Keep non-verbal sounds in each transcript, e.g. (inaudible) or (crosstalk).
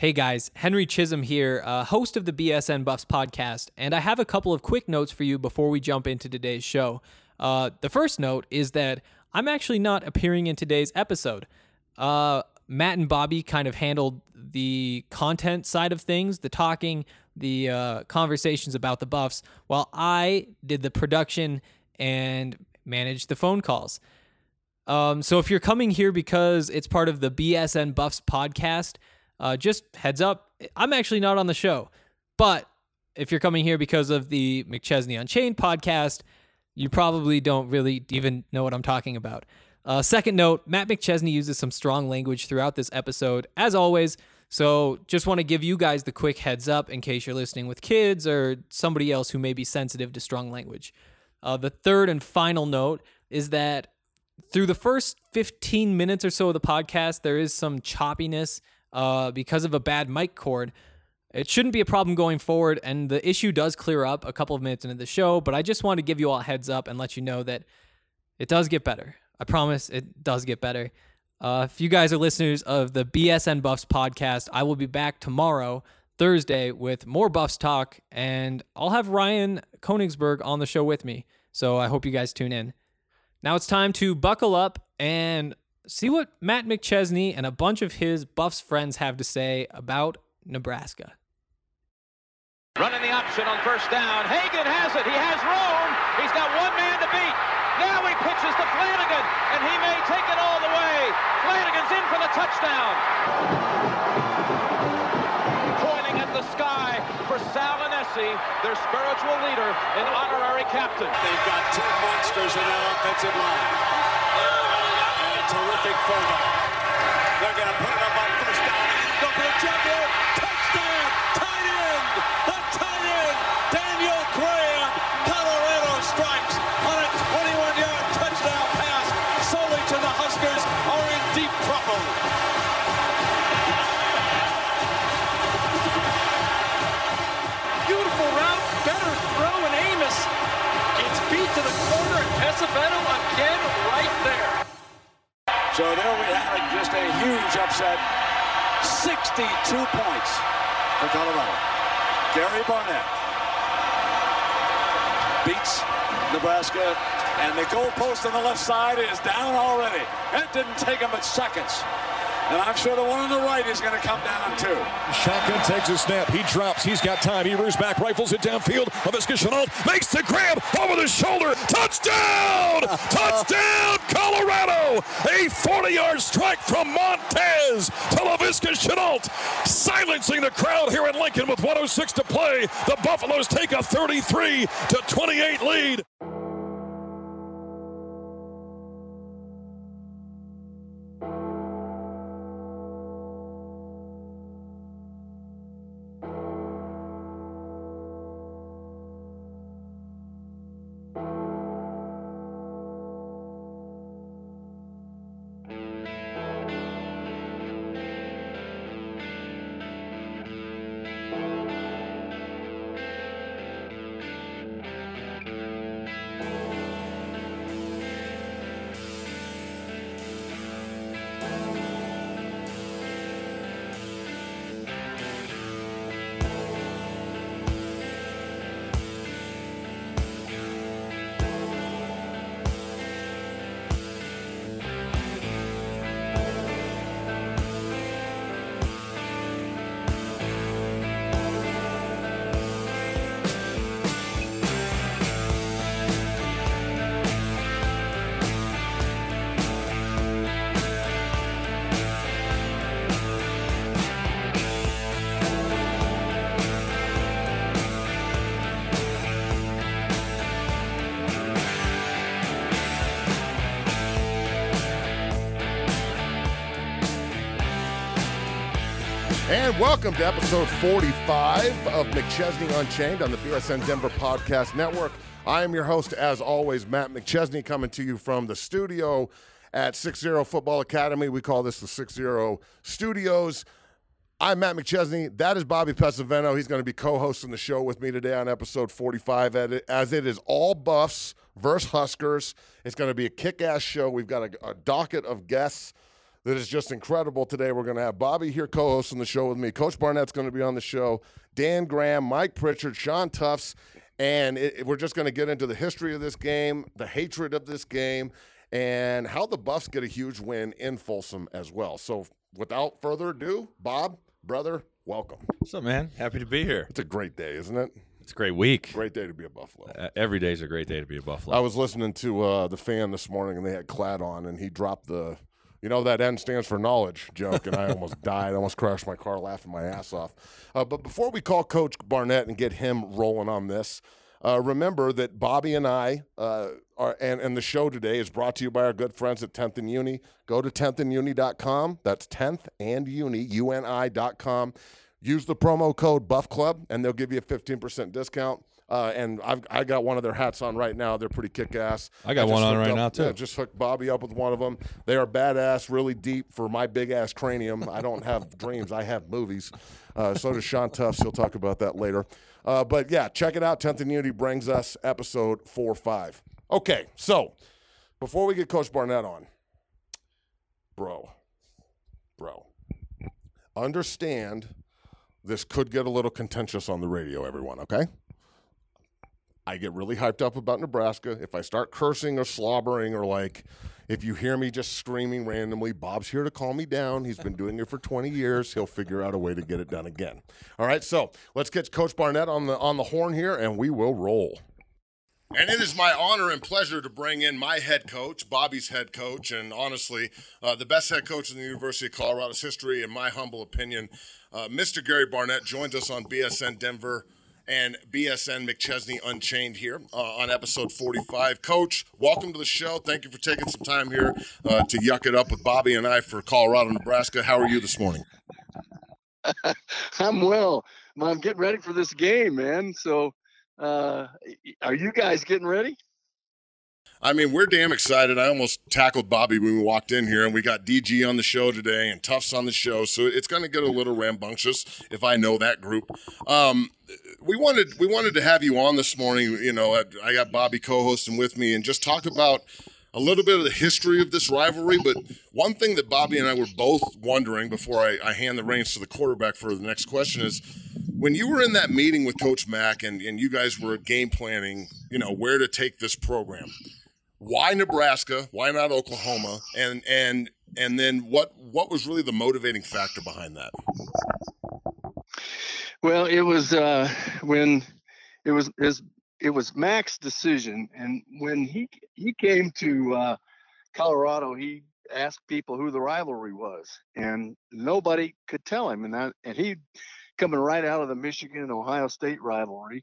Hey guys, Henry Chisholm here, uh, host of the BSN Buffs podcast, and I have a couple of quick notes for you before we jump into today's show. Uh, the first note is that I'm actually not appearing in today's episode. Uh, Matt and Bobby kind of handled the content side of things, the talking, the uh, conversations about the Buffs, while I did the production and managed the phone calls. Um, so if you're coming here because it's part of the BSN Buffs podcast, uh, just heads up, I'm actually not on the show. But if you're coming here because of the McChesney Unchained podcast, you probably don't really even know what I'm talking about. Uh, second note Matt McChesney uses some strong language throughout this episode, as always. So just want to give you guys the quick heads up in case you're listening with kids or somebody else who may be sensitive to strong language. Uh, the third and final note is that through the first 15 minutes or so of the podcast, there is some choppiness uh, because of a bad mic cord. It shouldn't be a problem going forward, and the issue does clear up a couple of minutes into the show. But I just want to give you all a heads up and let you know that it does get better. I promise it does get better. Uh, if you guys are listeners of the BSN Buffs podcast, I will be back tomorrow, Thursday, with more Buffs talk, and I'll have Ryan Koenigsberg on the show with me. So I hope you guys tune in. Now it's time to buckle up and see what Matt McChesney and a bunch of his Buffs friends have to say about Nebraska. Running the option on first down. Hagan has it. He has Roan. He's got one man to beat. Now he pitches to Flannigan, and he may take it all the way. Flannigan's in for the touchdown. Pointing at the sky for Sal Aunese, their spiritual leader and honorary captain. They've got two monsters in that offensive line. And terrific fullback. They're going to put it up on first down. Go for the jump here. Touchdown. Tight end. The tight end. Daniel Graham. Colorado strikes on a 21-yard touchdown pass solely to the Huskers are in deep trouble. Huge upset. 62 points for Colorado. Gary Barnett beats Nebraska, and the goalpost on the left side is down already. It didn't take him but seconds. And I'm sure the one on the right is going to come down too. Shotgun takes a snap. He drops. He's got time. He rears back, rifles it downfield. Laviska Shenault makes the grab over the shoulder. Touchdown! (laughs) Touchdown, Colorado! A 40-yard strike from Montez to Laviska Shenault, silencing the crowd here in Lincoln with 106 to play. The Buffaloes take a 33 to 28 lead. And welcome to episode 45 of McChesney Unchained on the BSN Denver Podcast Network. I am your host, as always, Matt McChesney, coming to you from the studio at 60 Football Academy. We call this the 60 Studios. I'm Matt McChesney. That is Bobby Pesavento. He's going to be co-hosting the show with me today on episode 45, as it is all Buffs versus Huskers. It's going to be a kick-ass show. We've got a, a docket of guests that is just incredible today. We're going to have Bobby here co hosting the show with me. Coach Barnett's going to be on the show, Dan Graham, Mike Pritchard, Sean Tufts, and it, we're just going to get into the history of this game, the hatred of this game, and how the Buffs get a huge win in Folsom as well. So without further ado, Bob, brother, welcome. What's up, man? Happy to be here. It's a great day, isn't it? It's a great week. Great day to be a Buffalo. Uh, every day is a great day to be a Buffalo. I was listening to uh, the fan this morning, and they had Klatt on, and he dropped the, you know, that N stands for knowledge joke, and I almost (laughs) died. I almost crashed my car laughing my ass off. Uh, but before we call Coach Barnett and get him rolling on this, uh, remember that Bobby and I uh, are, and, and the show today is brought to you by our good friends at 10th and Uni. Go to 10thanduni.com. That's 10th and Uni, U-N-I.com. Use the promo code Buff Club, and they'll give you a 15% discount. Uh, and I've I got one of their hats on right now. They're pretty kick ass. I got one on right up, now too. Yeah, just hooked Bobby up with one of them. They are badass, really deep for my big ass cranium. I don't have (laughs) dreams. I have movies. Uh, so does Sean Tufts. He'll talk about that later. Uh, but yeah, check it out. 10th and Unity brings us episode four five. Okay, so before we get Coach Barnett on, bro, bro, understand this could get a little contentious on the radio, everyone, okay? I get really hyped up about Nebraska. If I start cursing or slobbering or like if you hear me just screaming randomly, Bob's here to calm me down. He's been doing it for 20 years. He'll figure out a way to get it done again. All right, so let's get Coach Barnett on the on the horn here and we will roll. And it is my honor and pleasure to bring in my head coach, Bobby's head coach, and honestly, uh, the best head coach in the University of Colorado's history, in my humble opinion. Uh, Mr. Gary Barnett joins us on BSN Denver and BSN McChesney Unchained here uh, on episode 45. Coach, welcome to the show. Thank you for taking some time here uh, to yuck it up with Bobby and I for Colorado, Nebraska. How are you this morning? (laughs) I'm well. I'm getting ready for this game, man. So, uh, are you guys getting ready? I mean, we're damn excited. I almost tackled Bobby when we walked in here, and we got DG on the show today and Tufts on the show, so it's going to get a little rambunctious if I know that group. Um, we wanted we wanted to have you on this morning. You know, I got Bobby co-hosting with me, and just talk about a little bit of the history of this rivalry. But one thing that Bobby and I were both wondering before I, I hand the reins to the quarterback for the next question is when you were in that meeting with Coach Mack and, and you guys were game planning, you know, where to take this program why Nebraska? Why not Oklahoma? And and and then what what was really the motivating factor behind that? Well, it was uh, when it was it was Mack's decision, and when he he came to uh, Colorado, he asked people who the rivalry was, and nobody could tell him. And that and he coming right out of the Michigan Ohio State rivalry,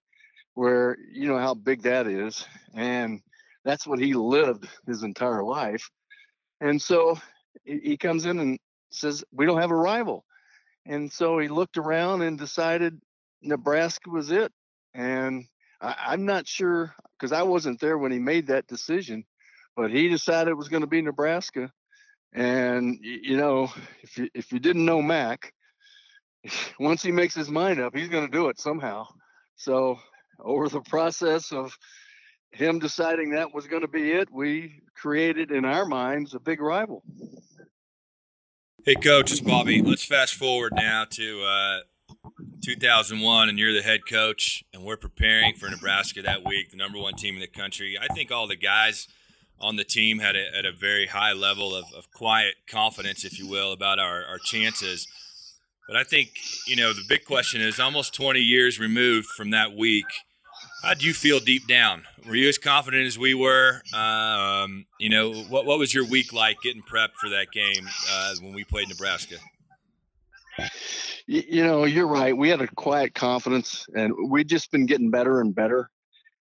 where you know how big that is, and that's what he lived his entire life. And so he comes in and says, We don't have a rival. And so he looked around and decided Nebraska was it. And I, am not sure because I wasn't there when he made that decision, but he decided it was going to be Nebraska. And you know, if you if you didn't know Mac, (laughs) once he makes his mind up, he's going to do it somehow. So over the process of him deciding that was going to be it, we created in our minds a big rival. Hey, coach, it's Bobby. Let's fast forward now to uh, 2001, and you're the head coach, and we're preparing for Nebraska that week, the number one team in the country. I think all the guys on the team had a, at a very high level of, of quiet confidence, if you will, about our, our chances. But I think, you know, the big question is almost 20 years removed from that week – how do you feel deep down? Were you as confident as we were? Um, you know, what what was your week like getting prepped for that game uh, when we played Nebraska? You know, you're right. We had a quiet confidence, and we've just been getting better and better.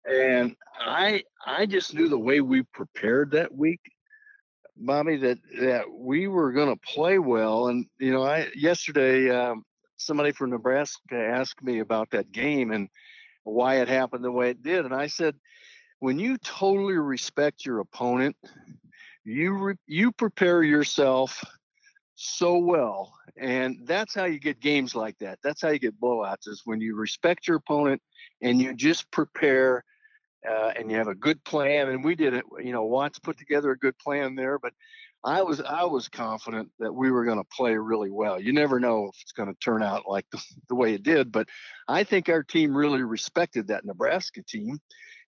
And I I just knew the way we prepared that week, Bobby, that that we were going to play well. And you know, I yesterday um, somebody from Nebraska asked me about that game, and why it happened the way it did. And I said, when you totally respect your opponent, you re- you prepare yourself so well, and that's how you get games like that. That's how you get blowouts is when you respect your opponent and you just prepare. Uh, and you have a good plan, and we did it. You know, Watts put together a good plan there, but I was I was confident that we were going to play really well. You never know if it's going to turn out like the, (laughs) the way it did, but I think our team really respected that Nebraska team,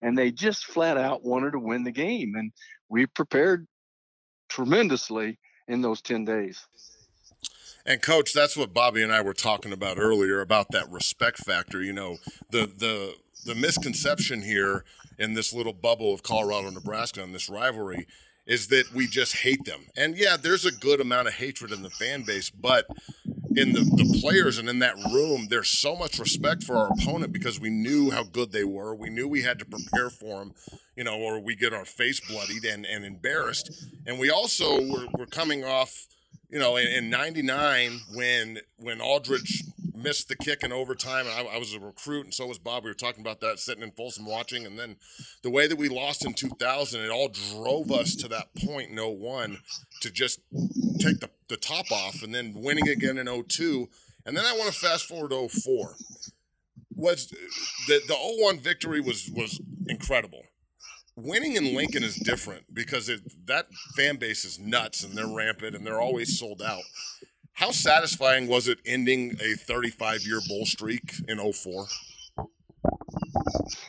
and they just flat out wanted to win the game, and we prepared tremendously in those ten days. And coach, that's what Bobby and I were talking about earlier about that respect factor. You know, the the the misconception here in this little bubble of Colorado Nebraska and this rivalry is that we just hate them. And yeah, there's a good amount of hatred in the fan base, but in the, the players and in that room, there's so much respect for our opponent because we knew how good they were. We knew we had to prepare for them, you know, or we get our face bloodied and, and embarrassed. And we also were, were coming off, you know, in, in 99 when when Aldrich missed the kick in overtime. I, I, was a recruit, and so was Bob. We were talking about that sitting in Folsom watching. And then the way that we lost in 2000, it all drove us to that point in 01 to just take the, the top off and then winning again in 02. And then I want to fast forward to 04. Was the, the 01 victory was was incredible. Winning in Lincoln is different because it, that fan base is nuts and they're rampant and they're always sold out. How satisfying was it ending a 35 year bull streak in 04?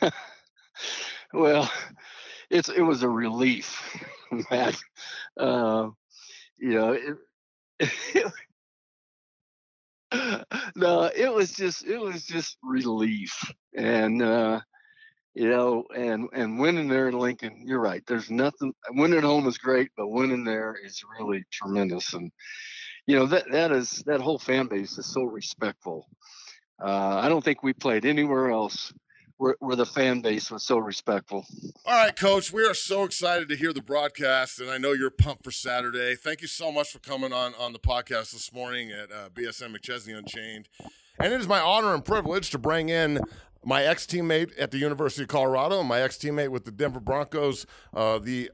(laughs) well, it's it was a relief, (laughs) Matt. Uh, you know, it, (laughs) no, it was just it was just relief, and uh, you know, and and winning there in Lincoln, you're right. There's nothing. Winning at home is great, but winning there is really tremendous, and you know that that is that whole fan base is so respectful. Uh, I don't think we played anywhere else where, where the fan base was so respectful. All right, Coach, we are so excited to hear the broadcast, and I know you're pumped for Saturday. Thank you so much for coming on on the podcast this morning at uh, BSN McChesney Unchained. And it is my honor and privilege to bring in my ex teammate at the University of Colorado and my ex teammate with the Denver Broncos, uh, the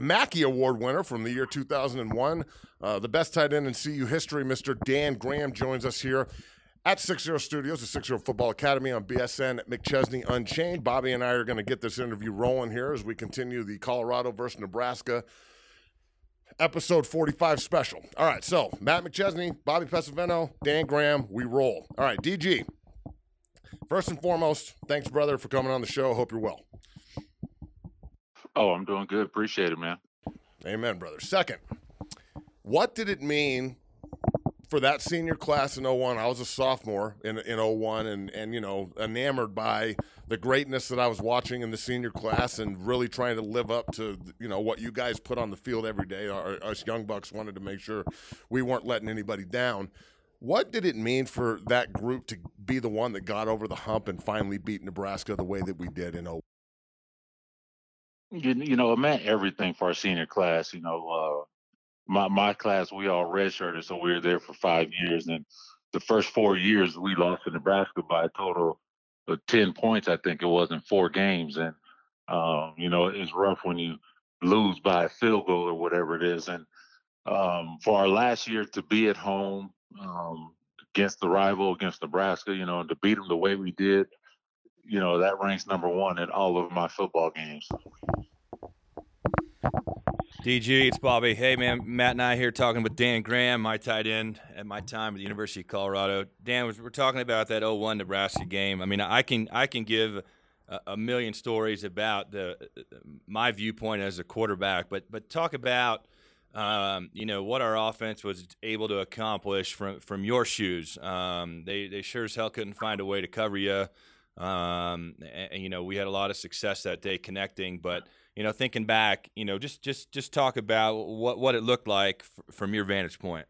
Mackey Award winner from the year 2001, uh, the best tight end in CU history, Mr. Dan Graham, joins us here at 60 Studios, the 60 Football Academy on BSN McChesney Unchained. Bobby and I are going to get this interview rolling here as we continue the Colorado versus Nebraska episode 45 special. All right, so Matt McChesney, Bobby Pesavento, Dan Graham, we roll. All right, DG. First and foremost, thanks, brother, for coming on the show. Hope you're well. Oh, I'm doing good. Appreciate it, man. Amen, brother. Second, what did it mean for that senior class in 01? I was a sophomore in, in 01 and, and, you know, enamored by the greatness that I was watching in the senior class and really trying to live up to, you know, what you guys put on the field every day. Our, us young bucks wanted to make sure we weren't letting anybody down. What did it mean for that group to be the one that got over the hump and finally beat Nebraska the way that we did in 01? You, you know, it meant everything for our senior class. You know, uh, my my class, we all redshirted, so we were there for five years. And the first four years, we lost to Nebraska by a total of ten points. I think it was in four games. And um, you know, it's rough when you lose by a field goal or whatever it is. And um, for our last year to be at home um, against the rival, against Nebraska, you know, to beat them the way we did, you know, that ranks number one in all of my football games. DG, it's Bobby. Hey, man, Matt and I here talking with Dan Graham, my tight end at my time at the University of Colorado. Dan, we're talking about that 01 Nebraska game. I mean, I can I can give a, a million stories about the my viewpoint as a quarterback, but but talk about um, you know what our offense was able to accomplish from from your shoes. Um, they they sure as hell couldn't find a way to cover you. Um, and, you know, we had a lot of success that day connecting, but you know, thinking back, you know, just just just talk about what what it looked like f- from your vantage point.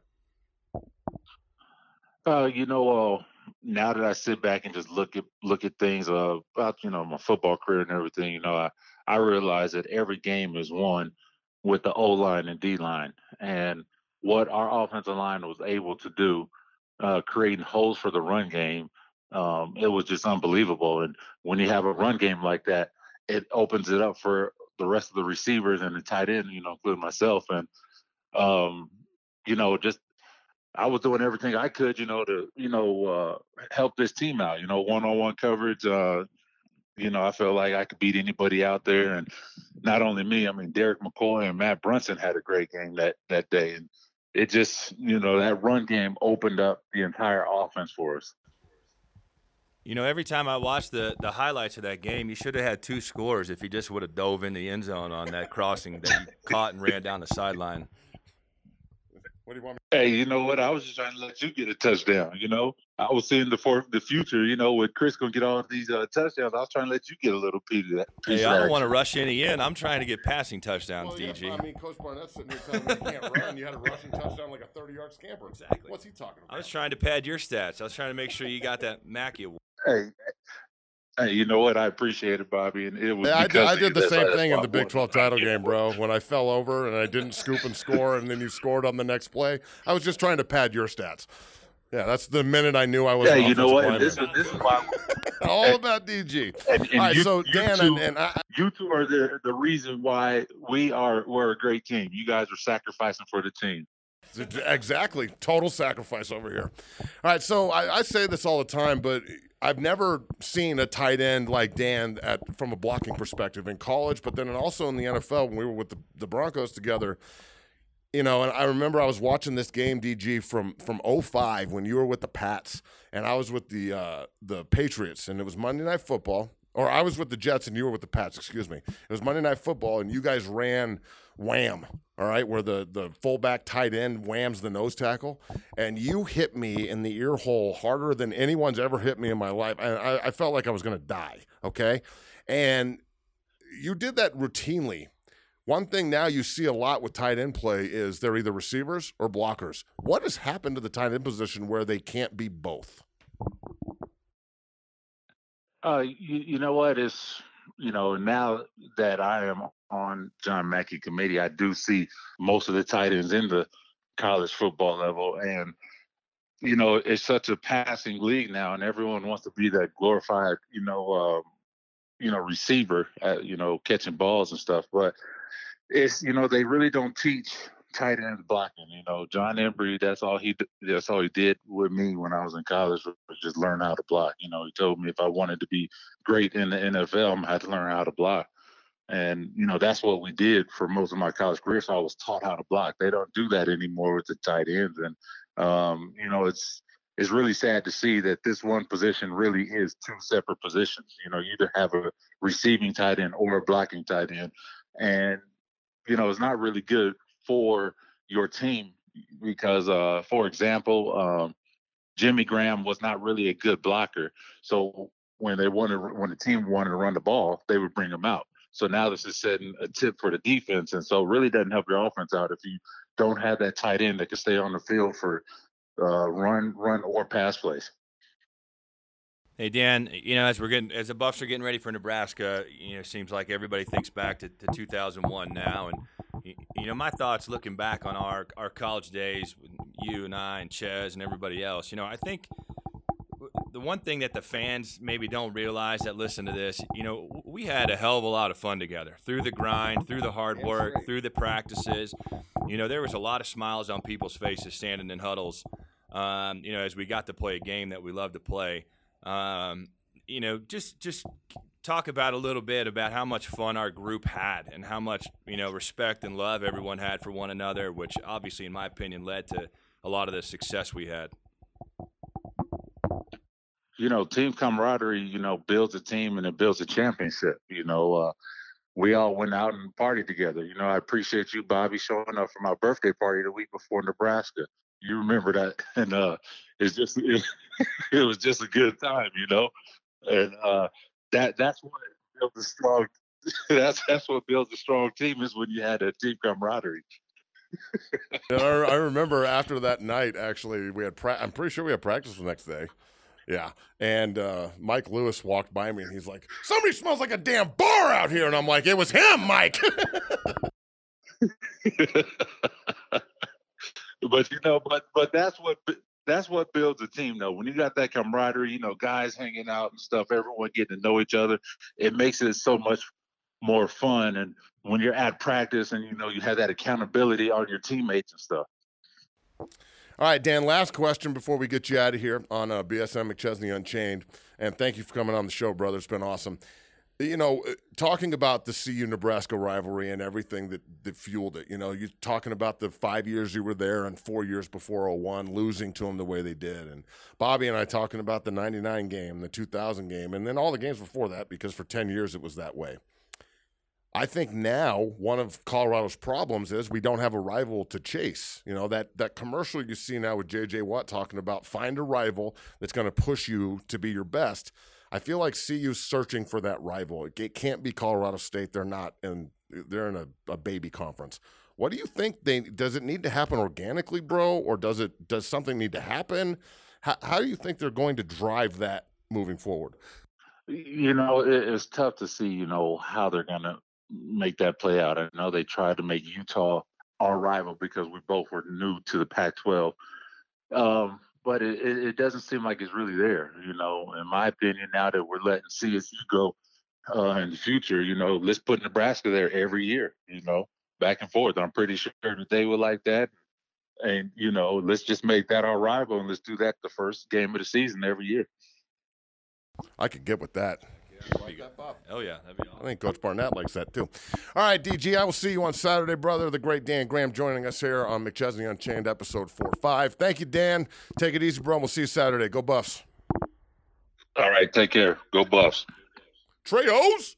Uh, you know, uh, now that I sit back and just look at look at things uh, about you know my football career and everything, you know, I I realize that every game is won with the O line and D line, and what our offensive line was able to do, uh, creating holes for the run game um, it was just unbelievable. And when you have a run game like that, it opens it up for the rest of the receivers and the tight end, you know, including myself. And um, you know, just I was doing everything I could, you know, to you know uh, help this team out. You know, one-on-one coverage. Uh, You know, I felt like I could beat anybody out there, and not only me. I mean, Derek McCoy and Matt Brunson had a great game that that day, and it just you know that run game opened up the entire offense for us. You know, every time I watch the the highlights of that game, you should have had two scores if you just would have dove in the end zone on that crossing that you (laughs) caught and ran down the sideline. What do you want? Me- Hey, you know what? I was just trying to let you get a touchdown. You know, I was seeing the for the future. You know, with Chris gonna get all these uh, touchdowns, I was trying to let you get a little piece of that. Piece Hey, of I don't want to rush any in. I'm trying to get passing touchdowns, Well, yeah, DG. I mean, Coach Barnett's sitting here telling me you can't run. You had a rushing touchdown like a 30 yard scamper. Exactly. What's he talking about? I was trying to pad your stats. I was trying to make sure you got that Mackey award. Hey, hey, you know what? I appreciate it, Bobby, and it was. Yeah, I did, I did the same why- thing in the Big 12 title game, bro. When I fell over and I didn't scoop and score, and then you scored on the next play. I was just trying to pad your stats. Yeah, that's the minute I knew I was. Yeah, you know what? This is this is why. (laughs) all about DG. And, and All right, you, so you Dan two, and, and I, you two are the the reason why we are we're a great team. You guys are sacrificing for the team. Exactly. Total sacrifice over here. All right. So I, I say this all the time, but I've never seen a tight end like Dan at from a blocking perspective in college, but then also in the NFL when we were with the, the Broncos together. You know, and I remember I was watching this game, DG, from from 05 when you were with the Pats and I was with the uh, the Patriots, and it was Monday Night Football. Or I was with the Jets and you were with the Pats, excuse me. It was Monday Night Football, and you guys ran wham, all right, where the, the fullback tight end whams the nose tackle. And you hit me in the ear hole harder than anyone's ever hit me in my life. And I, I felt like I was going to die, okay? And you did that routinely. One thing now you see a lot with tight end play is they're either receivers or blockers. What has happened to the tight end position where they can't be both? Uh, you, you know what? It's you know now that I am on John Mackey committee, I do see most of the tight ends in the college football level, and you know it's such a passing league now, and everyone wants to be that glorified, you know, um, you know, receiver, uh, you know, catching balls and stuff. But it's you know they really don't teach tight ends blocking. You know, Jon Embree, that's all he that's all he did with me when I was in college was just learn how to block. You know, he told me if I wanted to be great in the NFL, I had to learn how to block. And you know that's what we did for most of my college career. So I was taught how to block. They don't do that anymore with the tight ends, and um, you know it's it's really sad to see that this one position really is two separate positions. You know, you either have a receiving tight end or a blocking tight end, and you know it's not really good for your team because, uh, for example, um, Jimmy Graham was not really a good blocker. So when they wanted, when the team wanted to run the ball, they would bring him out. So now this is setting a tip for the defense, and so it really doesn't help your offense out if you don't have that tight end that can stay on the field for uh, run, run or pass plays. Hey Dan, you know as we're getting as the Buffs are getting ready for Nebraska, you know, it seems like everybody thinks back to, to 2001 now, and you know my thoughts looking back on our our college days, you and I and Ches and everybody else. You know, I think the one thing that the fans maybe don't realize that listen to this, you know, we had a hell of a lot of fun together through the grind, through the hard work, through the practices. You know, there was a lot of smiles on people's faces standing in huddles. Um, you know, as we got to play a game that we love to play. Um, you know, just just talk about a little bit about how much fun our group had and how much you know respect and love everyone had for one another, which obviously, in my opinion, led to a lot of the success we had. you know, team camaraderie, you know, builds a team and it builds a championship. You know, uh, we all went out and partied together. You know, I appreciate you, Bobby, showing up for my birthday party the week before Nebraska. You remember that, (laughs) and uh, it's just it, (laughs) it was just a good time, you know, and uh, that that's what builds a strong. (laughs) That's that's what builds a strong team is when you had a team camaraderie. And I, I remember after that night, actually, we had. Pra- I'm pretty sure we had practice the next day. Yeah, and uh, Mike Lewis walked by me, and he's like, "Somebody smells like a damn bar out here," and I'm like, "It was him, Mike." (laughs) but you know, but but that's what that's what builds a team though. When you got that camaraderie, you know, guys hanging out and stuff, everyone getting to know each other, it makes it so much more fun. And when you're at practice and you know you have that accountability on your teammates and stuff. All right, Dan. Last question before we get you out of here on uh, BSN McChesney Unchained, and thank you for coming on the show, brother. It's been awesome. You know, uh, talking about the CU Nebraska rivalry and everything that, that fueled it. You know, you're talking about the five years you were there and four years before 01, losing to them the way they did. And Bobby and I talking about the 99 game, the 2000 game, and then all the games before that, because for 10 years it was that way. I think now one of Colorado's problems is we don't have a rival to chase. You know that that commercial you see now with J.J. Watt talking about find a rival that's going to push you to be your best. I feel like CU's searching for that rival. It can't be Colorado State. They're not and They're in a, a baby conference. What do you think? They does it need to happen organically, bro, or does it does something need to happen? How, how do you think they're going to drive that moving forward? You know, it, it's tough to see. You know how they're going to make that play out. I know they tried to make Utah our rival because we both were new to the Pac-12, um, but it, it, doesn't seem like it's really there. You know, in my opinion, now that we're letting CSU go uh, in the future, you know, let's put Nebraska there every year. You know, back and forth. I'm pretty sure that they would like that. And you know, let's just make that our rival, and let's do that the first game of the season every year. I could get with that. Like that, Bob? Oh yeah, that'd be awesome. I think Coach Barnett likes that too. All right, DG, I will see you on Saturday, brother. The great Dan Graham joining us here on McChesney Unchained, episode four five. Thank you, Dan. Take it easy, bro. We'll see you Saturday. Go Buffs. All right, take care. Go Buffs. Trey Treos.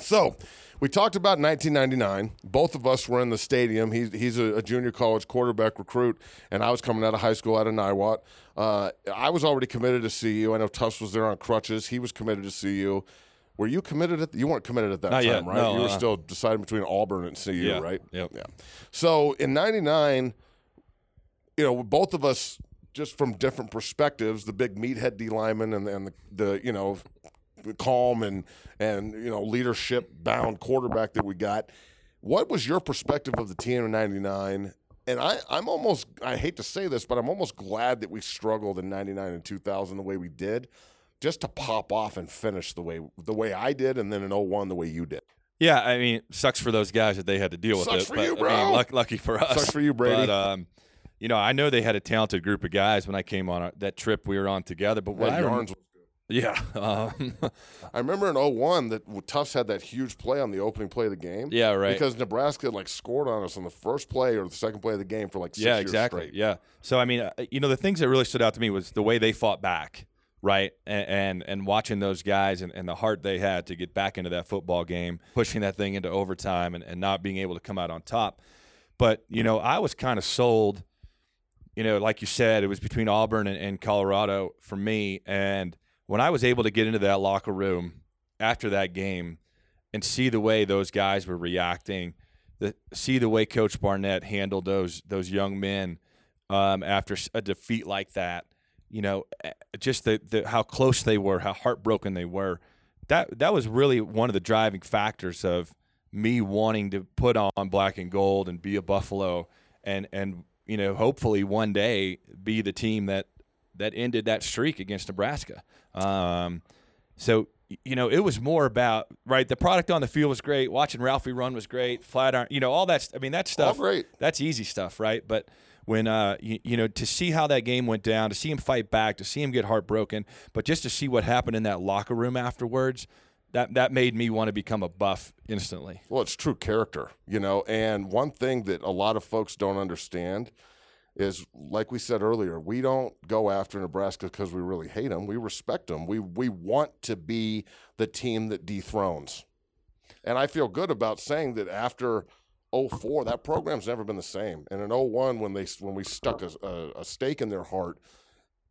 So, we talked about 1999. Both of us were in the stadium. He's, he's a, a, junior college quarterback recruit, and I was coming out of high school out of Niwot. Uh, I was already committed to CU. I know Tufts was there on crutches. He was committed to CU. Were you committed at? You weren't committed at that Not time, yet. right? No, you were uh, still deciding between Auburn and CU, Yeah. right? Yep. Yeah. So in '99, you know, both of us just from different perspectives, the big meathead D lineman and, and the, the you know calm and and you know leadership bound quarterback that we got. What was your perspective of the team in '99? And I, I'm almost, I hate to say this, but I'm almost glad that we struggled in '99 and 2000 the way we did, just to pop off and finish the way the way I did, and then in 01 the way you did. Yeah, I mean, sucks for those guys that they had to deal with Sucks it. for but, you, I bro. mean, luck, lucky for us. Sucks for you, Brady. But um, you know, I know they had a talented group of guys when I came on our, that trip we were on together. But what I rem- yeah, (laughs) um, I remember in 01 that Tufts had that huge play on the opening play of the game. Yeah, right. Because Nebraska like scored on us on the first play or the second play of the game for like six yeah, years exactly. straight. Yeah. So I mean, uh, you know, the things that really stood out to me was the way they fought back, right, and and, and watching those guys and, and the heart they had to get back into that football game, pushing that thing into overtime, and, and not being able to come out on top. But you know, I was kind of sold. You know, like you said, it was between Auburn and, and Colorado for me, and when I was able to get into that locker room after that game and see the way those guys were reacting, the see the way Coach Barnett handled those those young men um, after a defeat like that, you know, just the, the how close they were, how heartbroken they were. That that was really one of the driving factors of me wanting to put on black and gold and be a Buffalo and and you know hopefully one day be the team that that ended that streak against Nebraska. Um, so you know, it was more about right. The product on the field was great. Watching Ralphie run was great. Flat iron, you know, all that. I mean, that stuff. great. That's easy stuff, right? But when uh, you, you know, to see how that game went down, to see him fight back, to see him get heartbroken, but just to see what happened in that locker room afterwards, that that made me want to become a buff instantly. Well, it's true character, you know. And one thing that a lot of folks don't understand is, like we said earlier, we don't go after Nebraska because we really hate them. We respect them. We we want to be the team that dethrones. And I feel good about saying that after 04, that program's never been the same. And in 01, when they when we stuck a, a, a stake in their heart,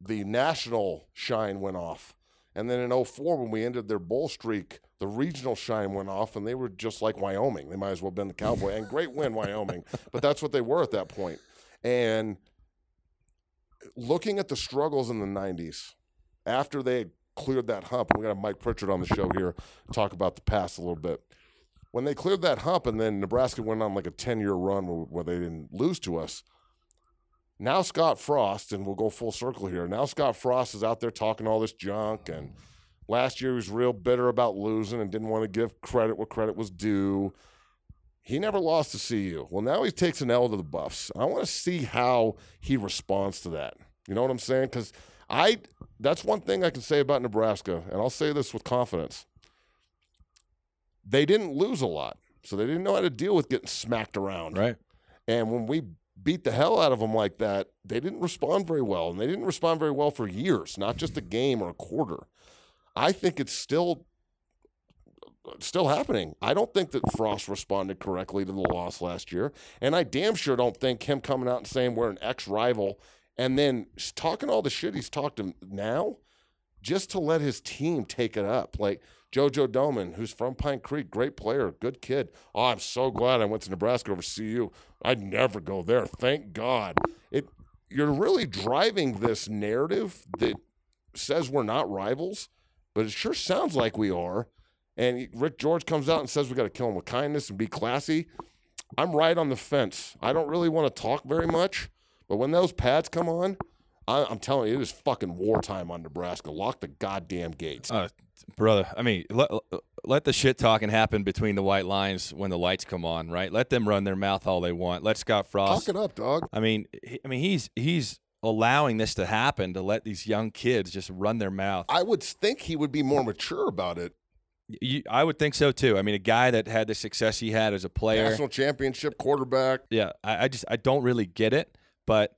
the national shine went off. And then in 04, when we ended their bowl streak, the regional shine went off, and they were just like Wyoming. They might as well have been the Cowboy. And great win, Wyoming. But that's what they were at that point. And looking at the struggles in the 90s, after they cleared that hump, we got Mike Pritchard on the show here talk about the past a little bit. When they cleared that hump, and then Nebraska went on like a 10 year run where, where they didn't lose to us, now Scott Frost, and we'll go full circle here. Now Scott Frost is out there talking all this junk, and last year he was real bitter about losing and didn't want to give credit where credit was due. He never lost to CU. Well, now he takes an L to the Buffs. I want to see how he responds to that. You know what I'm saying? Because I that's one thing I can say about Nebraska, and I'll say this with confidence. they didn't lose a lot, so they didn't know how to deal with getting smacked around. Right. And when we beat the hell out of them like that, they didn't respond very well, and they didn't respond very well for years, not just a game or a quarter. I think it's still still happening. I don't think that Frost responded correctly to the loss last year, and I damn sure don't think him coming out and saying we're an ex-rival and then talking all the shit he's talked to now just to let his team take it up. Like Jojo Domann, who's from Pine Creek, great player, good kid. Oh, I'm so glad I went to Nebraska over CU. I'd never go there. Thank God. It you're really driving this narrative that says we're not rivals, but it sure sounds like we are. And Rick George comes out and says we got to kill him with kindness and be classy. I'm right on the fence. I don't really want to talk very much, but when those pads come on, I, I'm telling you, it is fucking wartime on Nebraska. Lock the goddamn gates. Uh, brother, I mean, let, let the shit talking happen between the white lines when the lights come on, right? Let them run their mouth all they want. Let Scott Frost. Talk it up, dog. I mean, he, I mean, he's he's allowing this to happen to let these young kids just run their mouth. I would think he would be more mature about it. You, I would think so too. I mean, a guy that had the success he had as a player. National championship quarterback. Yeah, I, I just I don't really get it, but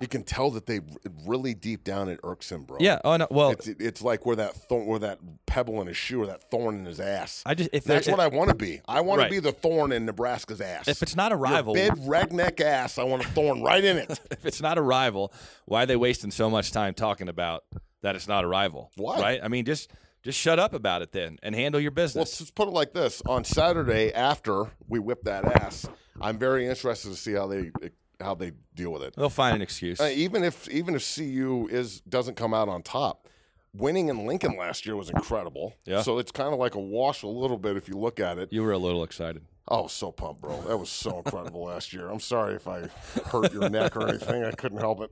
You can tell that they really deep down it irks him, bro. yeah. Oh no, well, it's it's like where that thorn, where that pebble in his shoe, or that thorn in his ass. I just if That's what I want to be. I want Right. to be the thorn in Nebraska's ass. if it's not a rival, Your big redneck ass, I want a thorn right in it. (laughs) if it's not a rival, why are they wasting so much time talking about that it's not a rival? Why? Right? I mean, just just shut up about it then and handle your Well, business. let's put it like this: on Saturday after we whip that ass, I'm very interested to see how they how they deal with it. They'll find an excuse. Uh, even if even if CU is doesn't come out on top, winning in Lincoln last year was incredible. Yeah. So it's kind of like a wash a little bit if you look at it. you were a little excited. Oh, so pumped, bro! That was so incredible (laughs) last year. I'm sorry if I hurt your neck or anything. I couldn't help it.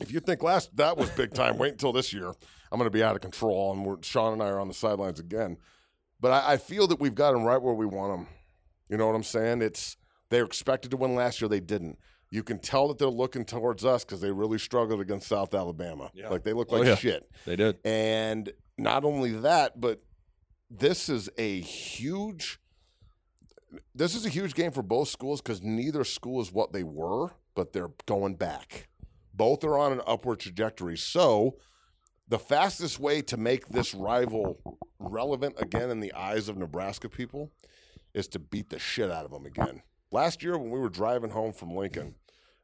If you think last that was big time, wait until this year. I'm going to be out of control, and we're, Sean and I are on the sidelines again. But I, I feel that we've got them right where we want them. You know what I'm saying? It's they're expected to win last year. They didn't. You can tell that they're looking towards us because they really struggled against South Alabama. Yeah. Like they look Oh, like yeah. shit. They did. And not only that, but this is a huge this is a huge game for both schools because neither school is what they were, but they're going back. Both are on an upward trajectory. So the fastest way to make this rival relevant again in the eyes of Nebraska people is to beat the shit out of them again. Last year when we were driving home from Lincoln,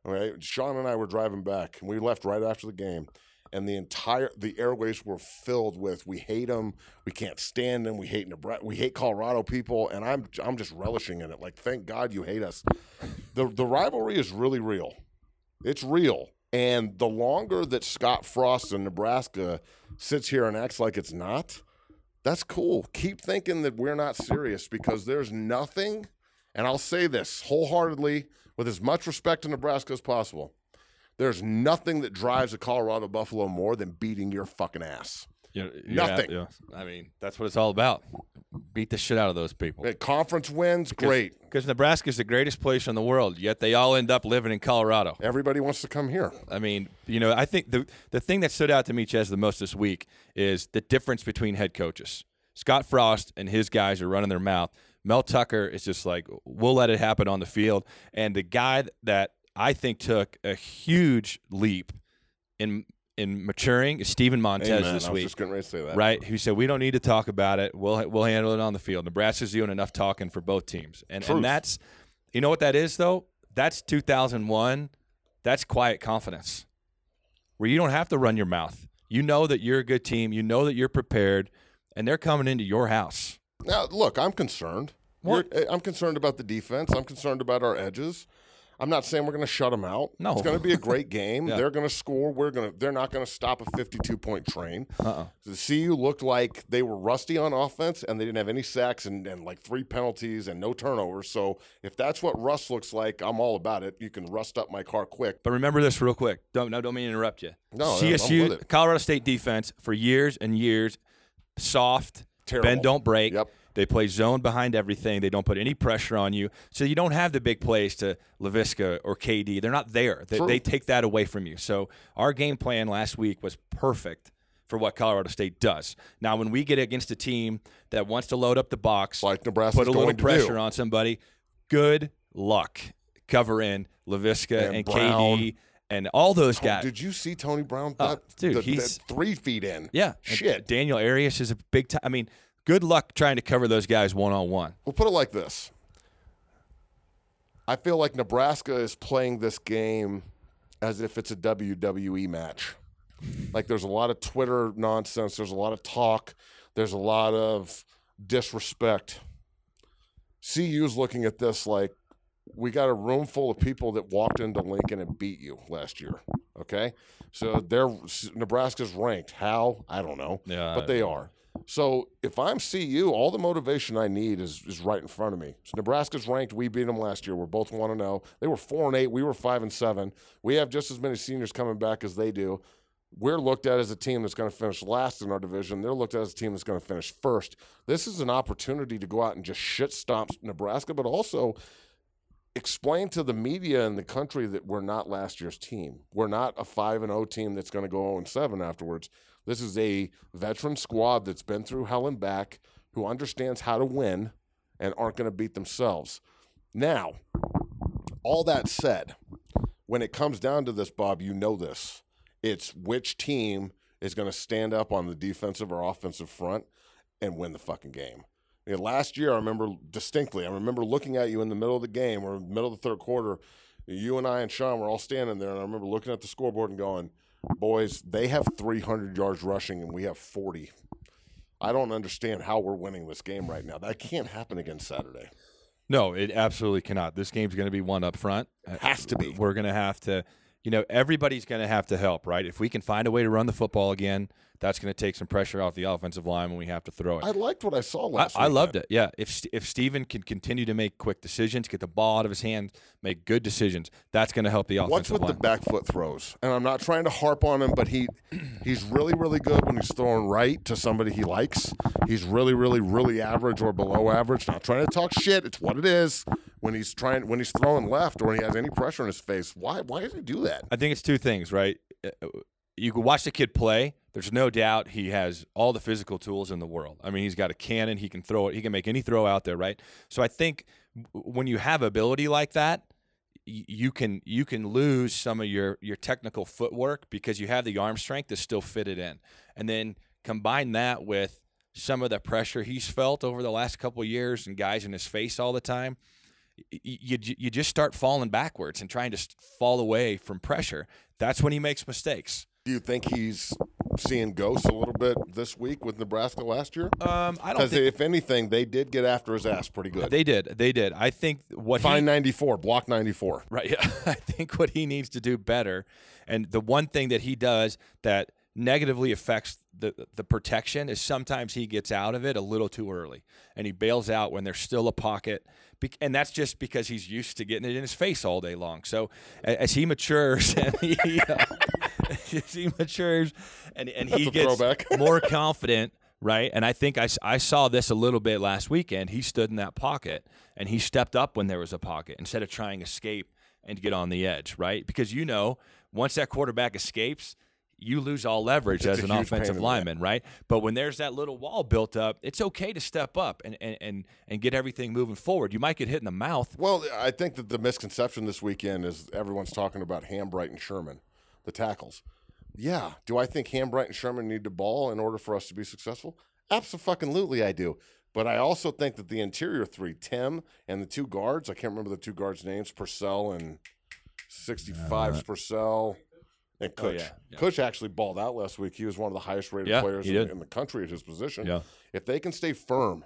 okay, Sean and I were driving back, and we left right after the game, and the entire the airways were filled with "We hate them, we can't stand them, we hate Nebraska, we hate Colorado people," and I'm I'm just relishing in it. Like, thank God you hate us. the The rivalry is really real. It's real. And the longer that Scott Frost in Nebraska sits here and acts like it's not, that's cool. Keep thinking that we're not serious because there's nothing, and I'll say this wholeheartedly with as much respect to Nebraska as possible. There's nothing that drives a Colorado Buffalo more than beating your fucking ass. Yeah, Nothing. Yeah, I mean, that's what it's all about. Beat the shit out of those people. Hey, Conference wins, great. Because Nebraska is the greatest place in the world, yet they all end up living in Colorado. Everybody wants to come here. I mean, you know, I think the the thing that stood out to me, Ches, the most this week is the difference between head coaches. Scott Frost and his guys are running their mouth. Mel Tucker is just like, we'll let it happen on the field. And the guy that I think took a huge leap in in maturing is Steven Montez Amen. this week. just getting ready to say that. Right, who said we don't need to talk about it. We'll we'll handle it on the field. Nebraska's doing enough talking for both teams, and Truth. and that's you know what that is though. That's 2001. That's quiet confidence, where you don't have to run your mouth. You know that you're a good team. You know that you're prepared, and they're coming into your house. Now, look, I'm concerned. What? Eh, I'm concerned about the defense. I'm concerned about our edges. I'm not saying we're going to shut them out. No. it's going to be a great (laughs) game. Yeah. They're going to score. We're going to. They're not going to stop a 52 point train. Uh-uh. The CU looked like they were rusty on offense and they didn't have any sacks and, and like three penalties and no turnovers. So if that's what rust looks like, I'm all about it. You can rust up my car quick. But remember this real quick. Don't no, don't mean to interrupt you. No, CSU. Colorado State defense for years and years, soft, Terrible. bend don't break. Yep. They play zone behind everything. They don't put any pressure on you, so you don't have the big plays to Laviska or KD. They're not there. They, they take that away from you. So our game plan last week was perfect for what Colorado State does. Now, when we get against a team that wants to load up the box, like Nebraska, put a little pressure on somebody, good luck covering Laviska And and, Brown. KD and all those Oh, guys. did you see Tony Brown? Oh, That, dude, the- he's- three feet in. yeah, and shit. Daniel Arias is a big time. I mean, good luck trying to cover those guys one on one. We'll put it like this. I feel like Nebraska is playing this game as if it's a WWE match. Like there's a lot of Twitter nonsense, there's a lot of talk, there's a lot of disrespect. CU's looking at this like we got a room full of people that walked into Lincoln and beat you last year. Okay, so they're Nebraska's ranked. How I don't know, Yeah, but they are. So if I'm CU, all the motivation I need is is right in front of me. So Nebraska's ranked. We beat them last year. We're both one and zero. They were four and eight. We were five and seven. We have just as many seniors coming back as they do. We're looked at as a team that's going to finish last in our division. They're looked at as a team that's going to finish first. This is an opportunity to go out and just shit stomp Nebraska, but also explain to the media and the country that we're not last year's team. We're not a 5 and 0 team that's going to go 0 and 7 afterwards. This is a veteran squad that's been through hell and back who understands how to win and aren't going to beat themselves. Now, all that said, when it comes down to this, Bob, you know this. It's which team is going to stand up on the defensive or offensive front and win the fucking game. You know, last year, I remember distinctly. I remember looking at you in the middle of the game or middle of the third quarter. You and I and Sean were all standing there, and I remember looking at the scoreboard and going, "Boys, they have 300 yards rushing, and we have 40. I don't understand how we're winning this game right now. That can't happen again Saturday. No, it absolutely cannot. This game's going to be one up front. Uh, it has to be. We're going to have to, you know, everybody's going to have to help, right? If we can find a way to run the football again, that's going to take some pressure off the offensive line when we have to throw it. I liked what I saw last. I week, loved man. it. Yeah, if if Steven can continue to make quick decisions, get the ball out of his hand, make good decisions, that's going to help the offensive What's with line. the back foot throws? And I'm not trying to harp on him, but he he's really, really good when he's throwing right to somebody he likes. He's really, really, really average or below average. Not trying to talk shit. It's what it is. When he's trying, when he's throwing left or when he has any pressure in his face, why why does he do that? I think it's two things, right? Uh, You can watch the kid play. There's no doubt he has all the physical tools in the world. I mean, he's got a cannon. He can throw it. He can make any throw out there, right? So I think when you have ability like that, you can you can lose some of your your technical footwork because you have the arm strength to still fit it in, and then combine that with some of the pressure he's felt over the last couple years and guys in his face all the time you, you just start falling backwards and trying to fall away from pressure. That's when he makes mistakes. Do you think he's seeing ghosts a little bit this week with Nebraska last year? Um, I don't Because if anything, they did get after his ass pretty good. they did. They did. I think what he- Fine 94, block 94. Right. Yeah. (laughs) I think what he needs to do better, and the one thing that he does that negatively affects the the protection is sometimes he gets out of it a little too early, and he bails out when there's still a pocket, and that's just because he's used to getting it in his face all day long. So as he matures (laughs) and he, uh, (laughs) as he matures and and he That's gets throwback. (laughs) more confident. Right. And I think I, I saw this a little bit last weekend. He stood in that pocket and he stepped up when there was a pocket instead of trying to escape and get on the edge, right? Because you know, once that quarterback escapes, you lose all leverage It's as an offensive lineman, right? But when there's that little wall built up, it's okay to step up and, and, and, and get everything moving forward. You might get hit in the mouth. Well, I think that the misconception this weekend is everyone's talking about Hambright and Sherman, the tackles. Yeah. Do I think Hambright and Sherman need the ball in order for us to be successful? Absolutely, I do. But I also think that the interior three, Tim and the two guards, I can't remember the two guards' names, Pursell and 65's Pursell and Oh, Kutsch. yeah, yeah. Actually balled out last week. He was one of the highest rated Yeah, players in, in the country at his position. Yeah. If they can stay firm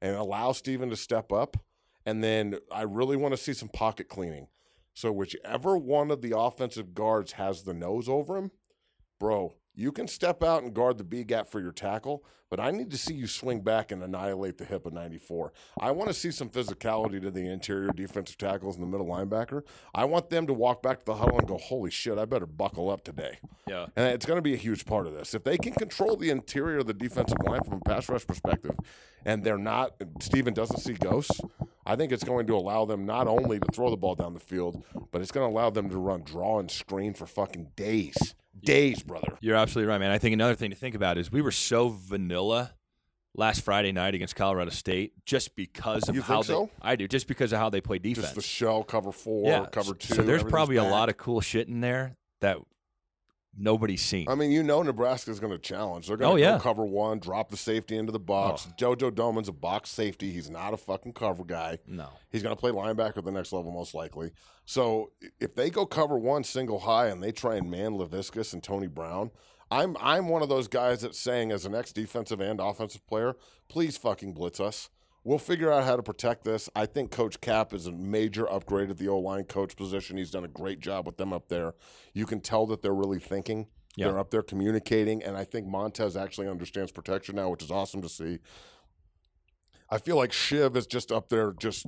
and allow Steven to step up, and then I really want to see some pocket cleaning. So whichever one of the offensive guards has the nose over him, bro, you can step out and guard the B gap for your tackle, but I need to see you swing back and annihilate the hip of 94. I want to see some physicality to the interior defensive tackles and the middle linebacker. I want them to walk back to the huddle and go, holy shit, I better buckle up today. Yeah. And it's going to be a huge part of this. If they can control the interior of the defensive line from a pass rush perspective, and they're not, Steven doesn't see ghosts, I think it's going to allow them not only to throw the ball down the field, but it's going to allow them to run draw and screen for fucking days. days, brother. You're absolutely right, man. I think another thing to think about is we were so vanilla last Friday night against Colorado State just because of You how think so? I do just because of how they play defense. Just the shell, cover four, yeah, cover two. So there's probably a lot of cool shit in there that nobody's seen. I mean, you know Nebraska's going to challenge. They're going to Oh, go yeah. cover one, drop the safety into the box. Oh. Jojo Domann's a box safety. He's not a fucking cover guy. no. He's going to play linebacker at the next level, most likely. So if they go cover one single high and they try and man Laviscus and Tony Brown, I'm I'm one of those guys that's saying, as an ex defensive and offensive player, please fucking blitz us. We'll figure out how to protect this. I think Coach Kap is a major upgrade at the O line coach position. He's done a great job with them up there. You can tell that they're really thinking. Yeah. They're up there communicating, and I think Montez actually understands protection now, which is awesome to see. I feel like Shiv is just up there, just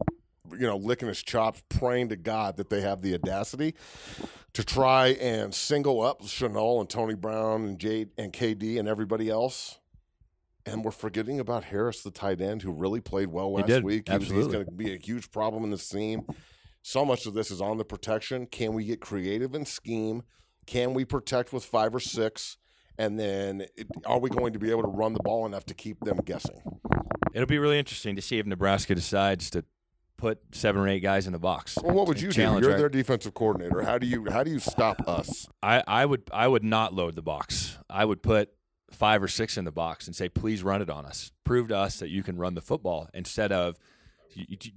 you know, licking his chops, praying to God that they have the audacity to try and single up Shenault and Tony Brown and Jade and KD and everybody else. And we're forgetting about Harris, the tight end, who really played well He last did, week. He absolutely. he's going to be a huge problem in the seam. So much of this is on the protection. Can we get creative in scheme? Can we protect with five or six? And then it, are we going to be able to run the ball enough to keep them guessing? It'll be really interesting to see if Nebraska decides to put seven or eight guys in the box. Well, what would you do? You're our- their defensive coordinator. How do you how do you stop us? I, I would I would not load the box. I would put five or six in the box and say, please run it on us. Prove to us that you can run the football instead of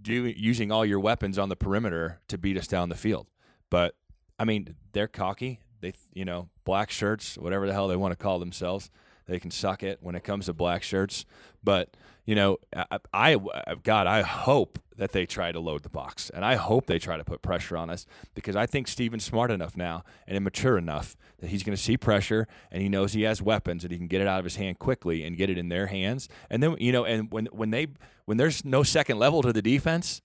do, using all your weapons on the perimeter to beat us down the field. But I mean, they're cocky. They you know black shirts, whatever the hell they want to call themselves. They can suck it when it comes to black shirts. But you know, I, I, I uh, God, I hope that they try to load the box, and I hope they try to put pressure on us because I think Steven's smart enough now and immature enough that he's going to see pressure and he knows he has weapons and he can get it out of his hand quickly and get it in their hands. And then you know, and when when they when there's no second level to the defense,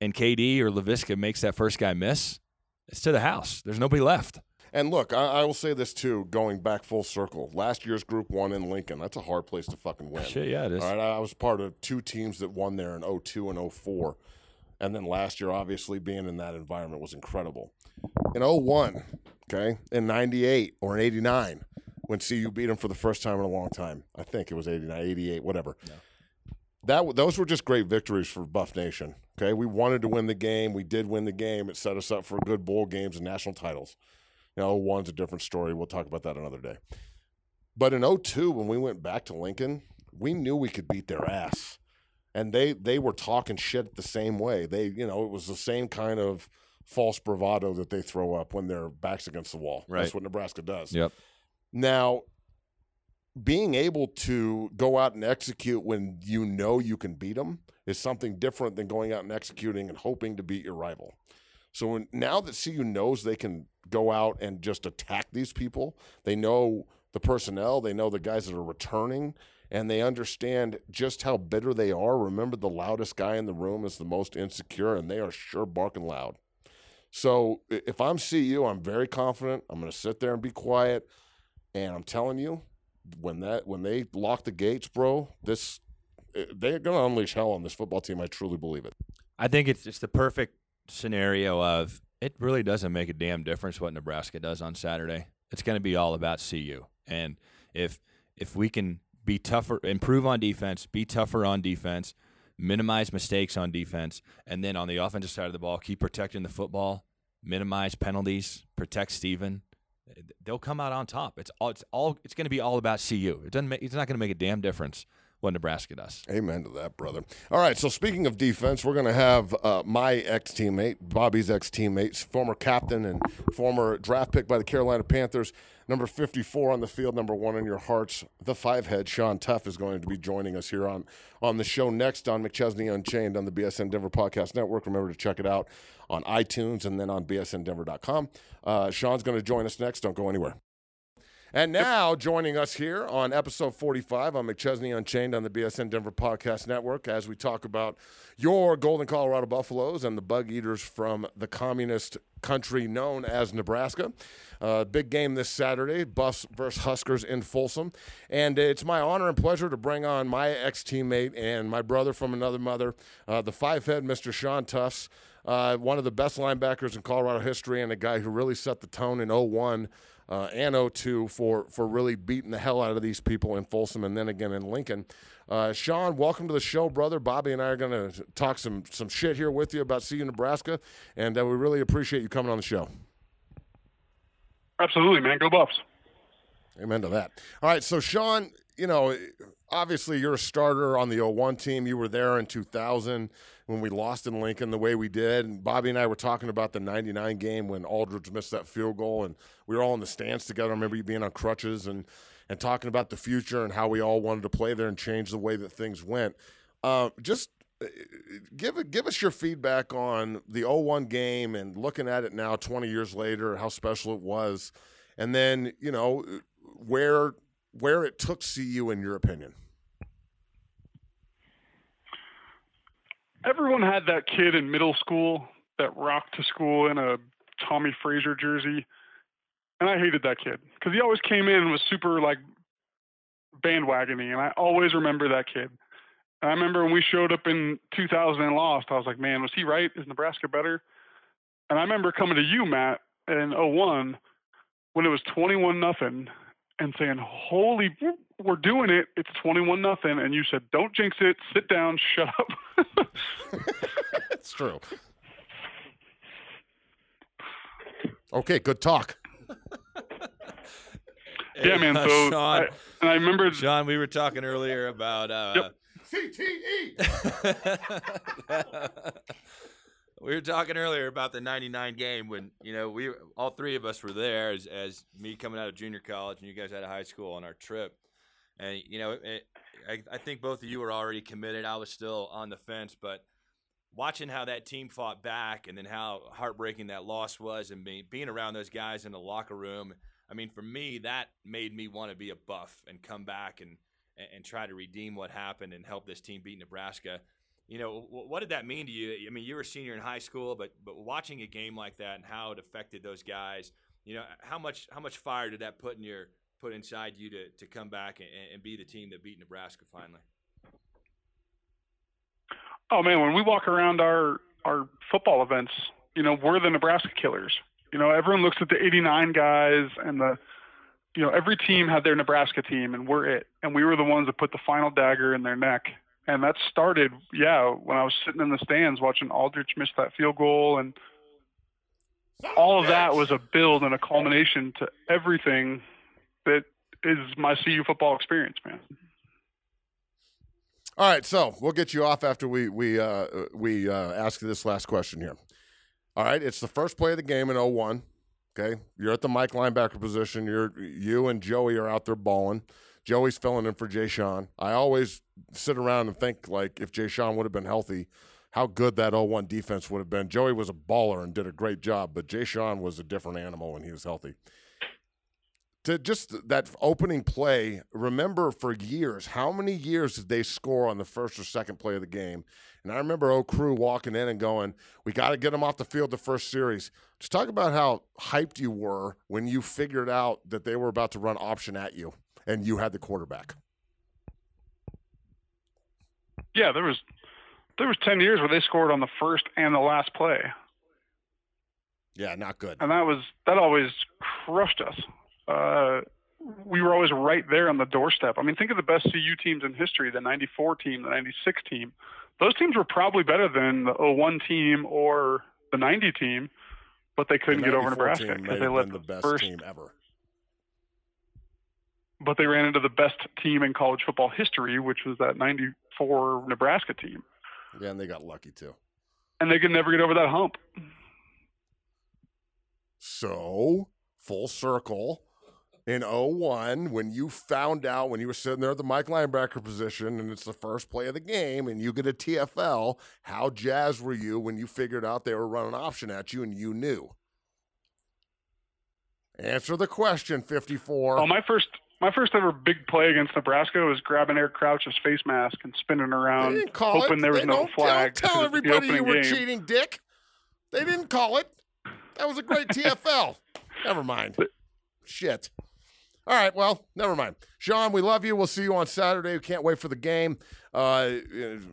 and KD or Laviska makes that first guy miss, it's to the house. There's nobody left. And look, I, I will say this too, going back full circle. Last year's Group One in Lincoln, that's a hard place to fucking win. Shit, yeah, it is. All right, I was part of two teams that won there in 02 and 04. And then last year, obviously, being in that environment was incredible. In 01, okay, in 98 or in 89, when CU beat them for the first time in a long time. I think it was 89, 88, whatever. That those were just great victories for Buff Nation. Okay, we wanted to win the game. We did win the game. It set us up for good bowl games and national titles. You know, one's a different story. We'll talk about that another day. But in 02, when we went back to Lincoln, we knew we could beat their ass. And they they were talking shit the same way. They, you know, it was the same kind of false bravado that they throw up when their backs against the wall. That's what Nebraska does. Yep. Now, being able to go out and execute when you know you can beat them is something different than going out and executing and hoping to beat your rival. So when, now that CU knows they can go out and just attack these people, they know the personnel, they know the guys that are returning, and they understand just how bitter they are. Remember, the loudest guy in the room is the most insecure, and they are sure barking loud. So if I'm CU, I'm very confident. I'm going to sit there and be quiet. And I'm telling you, when that when they lock the gates, bro, this eh, they're going to unleash hell on this football team. I truly believe it. I think it's it's the perfect scenario of it really doesn't make a damn difference what Nebraska does on Saturday. It's going to be all about CU. And if if we can be tougher, improve on defense, be tougher on defense, minimize mistakes on defense, and then on the offensive side of the ball, keep protecting the football, minimize penalties, protect Steven, they'll come out on top. It's all it's all it's going to be all about CU. It doesn't make, it's not going to make a damn difference what Nebraska does. Amen to that, brother. All right, so speaking of defense, we're going to have uh, my ex teammate, Bobby's ex teammate, former captain and former draft pick by the Carolina Panthers, number 54 on the field, number one in your hearts, the five head, Sean Tufts, is going to be joining us here on, on the show next on McChesney Unchained on the BSN Denver Podcast Network. Remember to check it out on iTunes and then on bsndenver.com. Uh, Sean's going to join us next. Don't go anywhere. And now joining us here on episode 45 on McChesney Unchained on the BSN Denver Podcast Network as we talk about your Golden Colorado Buffaloes and the bug eaters from the communist country known as Nebraska. Uh, big game this Saturday, Buffs versus Huskers in Folsom. And it's my honor and pleasure to bring on my ex teammate and my brother from another mother, uh, the five head Mr. Sean Tufts. Uh, one of the best linebackers in Colorado history and a guy who really set the tone in 01 uh, and 02 for for really beating the hell out of these people in Folsom and then again in Lincoln. Uh, Sean, welcome to the show, brother. Bobby and I are going to talk some some shit here with you about CU Nebraska, and uh, we really appreciate you coming on the show. Absolutely, man. Go Buffs. Amen to that. All right, so Sean, you know, obviously you're a starter on the 01 team. You were there in 2000 when we lost in Lincoln the way we did. And Bobby and I were talking about the 99 game when Aldrich missed that field goal, and we were all in the stands together. I remember you being on crutches and and talking about the future and how we all wanted to play there and change the way that things went. Uh, just uh, give give us your feedback on the 01 game and looking at it now 20 years later how special it was and then you know where where it took CU in your opinion everyone had that kid in middle school that rocked to school in a Tommie Frazier jersey, and I hated that kid because he always came in and was super like bandwagony, and I always remember that kid. And I remember when we showed up in 2000 and lost, I was like, man, was he right? Is Nebraska better? And I remember coming to you, Matt, in 01 when it was 21 nothing, and saying, "Holy, we're doing it! It's 21 nothing." And you said, "Don't jinx it. Sit down. Shut up." (laughs) it's true. Okay, good talk. (laughs) yeah, man. Uh, So Sean, I, and I remember Sean, we were talking earlier about uh, CTE. (laughs) we were talking earlier about the 99 game when you know we all three of us were there as, as me coming out of junior college and you guys out of high school on our trip and you know it, I, I think both of you were already committed. I was still on the fence but watching how that team fought back and then how heartbreaking that loss was and being, being around those guys in the locker room i mean for me that made me want to be a buff and come back and and try to redeem what happened and help this team beat nebraska. You know what did that mean to you? I mean you were a senior in high school but but watching a game like that and how it affected those guys you know how much how much fire did that put in your put inside you to, to come back and, and be the team that beat nebraska finally Oh man, when we walk around our our football events, you know, we're the Nebraska killers. You know, everyone looks at the 89 guys and the you know, every team had their Nebraska team and we're it. And we were the ones that put the final dagger in their neck. And that started, yeah, when I was sitting in the stands watching Aldrich miss that field goal and all of that was a build and a culmination to everything that is my CU football experience, man. All right, so we'll get you off after we we uh, we uh, ask this last question here. All right, it's the first play of the game in 01. Okay, you're at the Mike linebacker position. You're you and Joey are out there balling. Joey's filling in for Jashon. I always sit around and think like if Jashon would have been healthy, how good that 01 defense would have been. Joey was a baller and did a great job, but Jashon was a different animal when he was healthy to just that opening play, remember for years, how many years did they score on the first or second play of the game? And I remember O Crew walking in and going, We got to get them off the field the first series. Just talk about how hyped you were when you figured out that they were about to run option at you and you had the quarterback. Yeah, there was there was ten years where they scored on the first and the last play. Yeah, not good. And that was that always crushed us uh, we were always right there on the doorstep. I mean, think of the best CU teams in history, the 94 team, the 96 team. Those teams were probably better than the 01 team or the 90 team, but they couldn't the get over Nebraska because they let the best first, team ever. But they ran into the best team in college football history, which was that 94 Nebraska team. Yeah, and they got lucky too. And they could never get over that hump. So, full circle in 01 when you found out when you were sitting there at the Mike linebacker position and it's the first play of the game and you get a TFL, how jazzed were you when you figured out they were running option at you and you knew? Answer the question, 54. Oh, my first my first ever big play against Nebraska was grabbing Eric Crouch's face mask and spinning around, hoping it. there was they no don't, flag. Don't tell everybody you were game. cheating, Dick. They didn't call it. That was a great (laughs) TFL. Never mind. Shit. All right, well, never mind. Sean, we love you. We'll see you on Saturday. We can't wait for the game. Uh,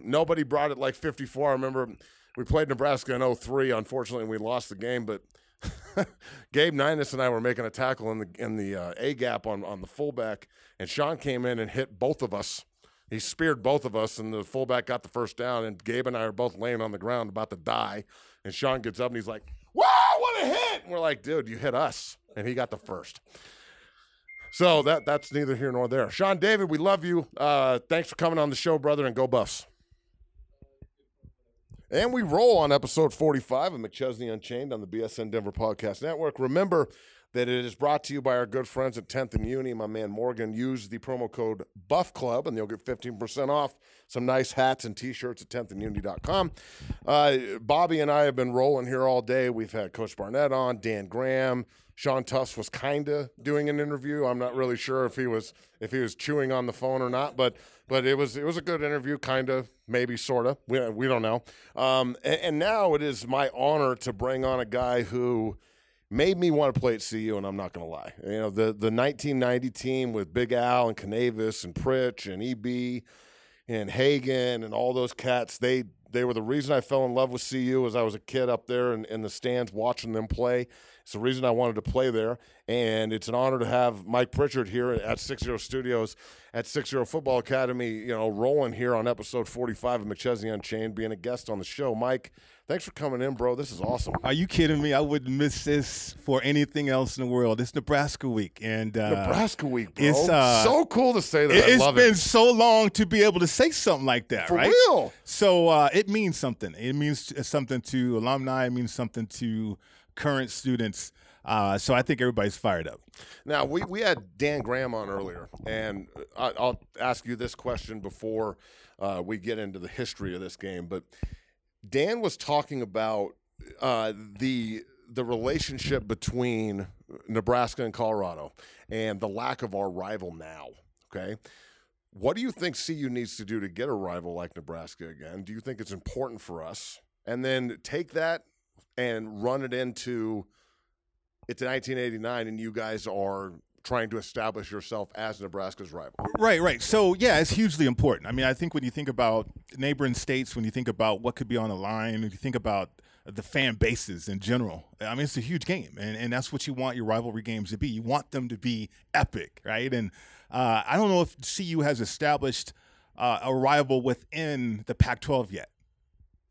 nobody brought it like 54. I remember we played Nebraska in 03. Unfortunately, we lost the game, but (laughs) Gabe Nyenhuis and I were making a tackle in the in the uh, A gap on on the fullback, and Sean came in and hit both of us. He speared both of us, and the fullback got the first down. And Gabe and I are both laying on the ground about to die. And Sean gets up and he's like, "Wow, what a hit!" And we're like, "Dude, you hit us," and he got the first. So that that's neither here nor there. Sean David, we love you. Uh, thanks for coming on the show, brother, and go Buffs. And we roll on episode 45 of McChesney Unchained on the BSN Denver Podcast Network. Remember that it is brought to you by our good friends at 10th and Uni. My man Morgan, use the promo code Buff Club and you'll get 15% off some nice hats and t shirts at 10th and. Uh, Bobby and I have been rolling here all day. We've had Coach Barnett on, Dan Graham. Sean Tufts was kind of doing an interview. I'm not really sure if he was if he was chewing on the phone or not, but but it was it was a good interview, kind of, maybe, sort of. We, we don't know. Um, and, and now it is my honor to bring on a guy who made me want to play at CU, and I'm not going to lie. You know, the the 1990 team with Big Al and Kanavis and Pritch and EB and Hagan and all those cats, they they were the reason I fell in love with CU as I was a kid up there in, in the stands watching them play. It's the reason I wanted to play there. And it's an honor to have Mike Pritchard here at Six Zero Studios at Six Zero Football Academy, you know, rolling here on episode 45 of McChesney Unchained, being a guest on the show. Mike, thanks for coming in, bro. This is awesome. Are you kidding me? I wouldn't miss this for anything else in the world. It's Nebraska week, and uh, Nebraska week, bro. It's uh, so cool to say that. It, has been it. so long to be able to say something like that, For right? real. So uh, it means something. It means something to alumni. It means something to current students. Uh, so I think everybody's fired up. Now we, we had Dan Graham on earlier, and I, I'll ask you this question before uh, we get into the history of this game. But Dan was talking about uh, the the relationship between Nebraska and Colorado and the lack of our rival now. Okay. What do you think CU needs to do to get a rival like Nebraska again? Do you think it's important for us? And then take that and run it into it's 1989 and you guys are trying to establish yourself as Nebraska's rival. Right, right. So yeah, it's hugely important. I mean, I think when you think about neighboring states, when you think about what could be on the line, when you think about the fan bases in general, I mean, it's a huge game, and and that's what you want your rivalry games to be. You want them to be epic, right? And uh, I don't know if CU has established uh, a rival within the Pac-12 yet.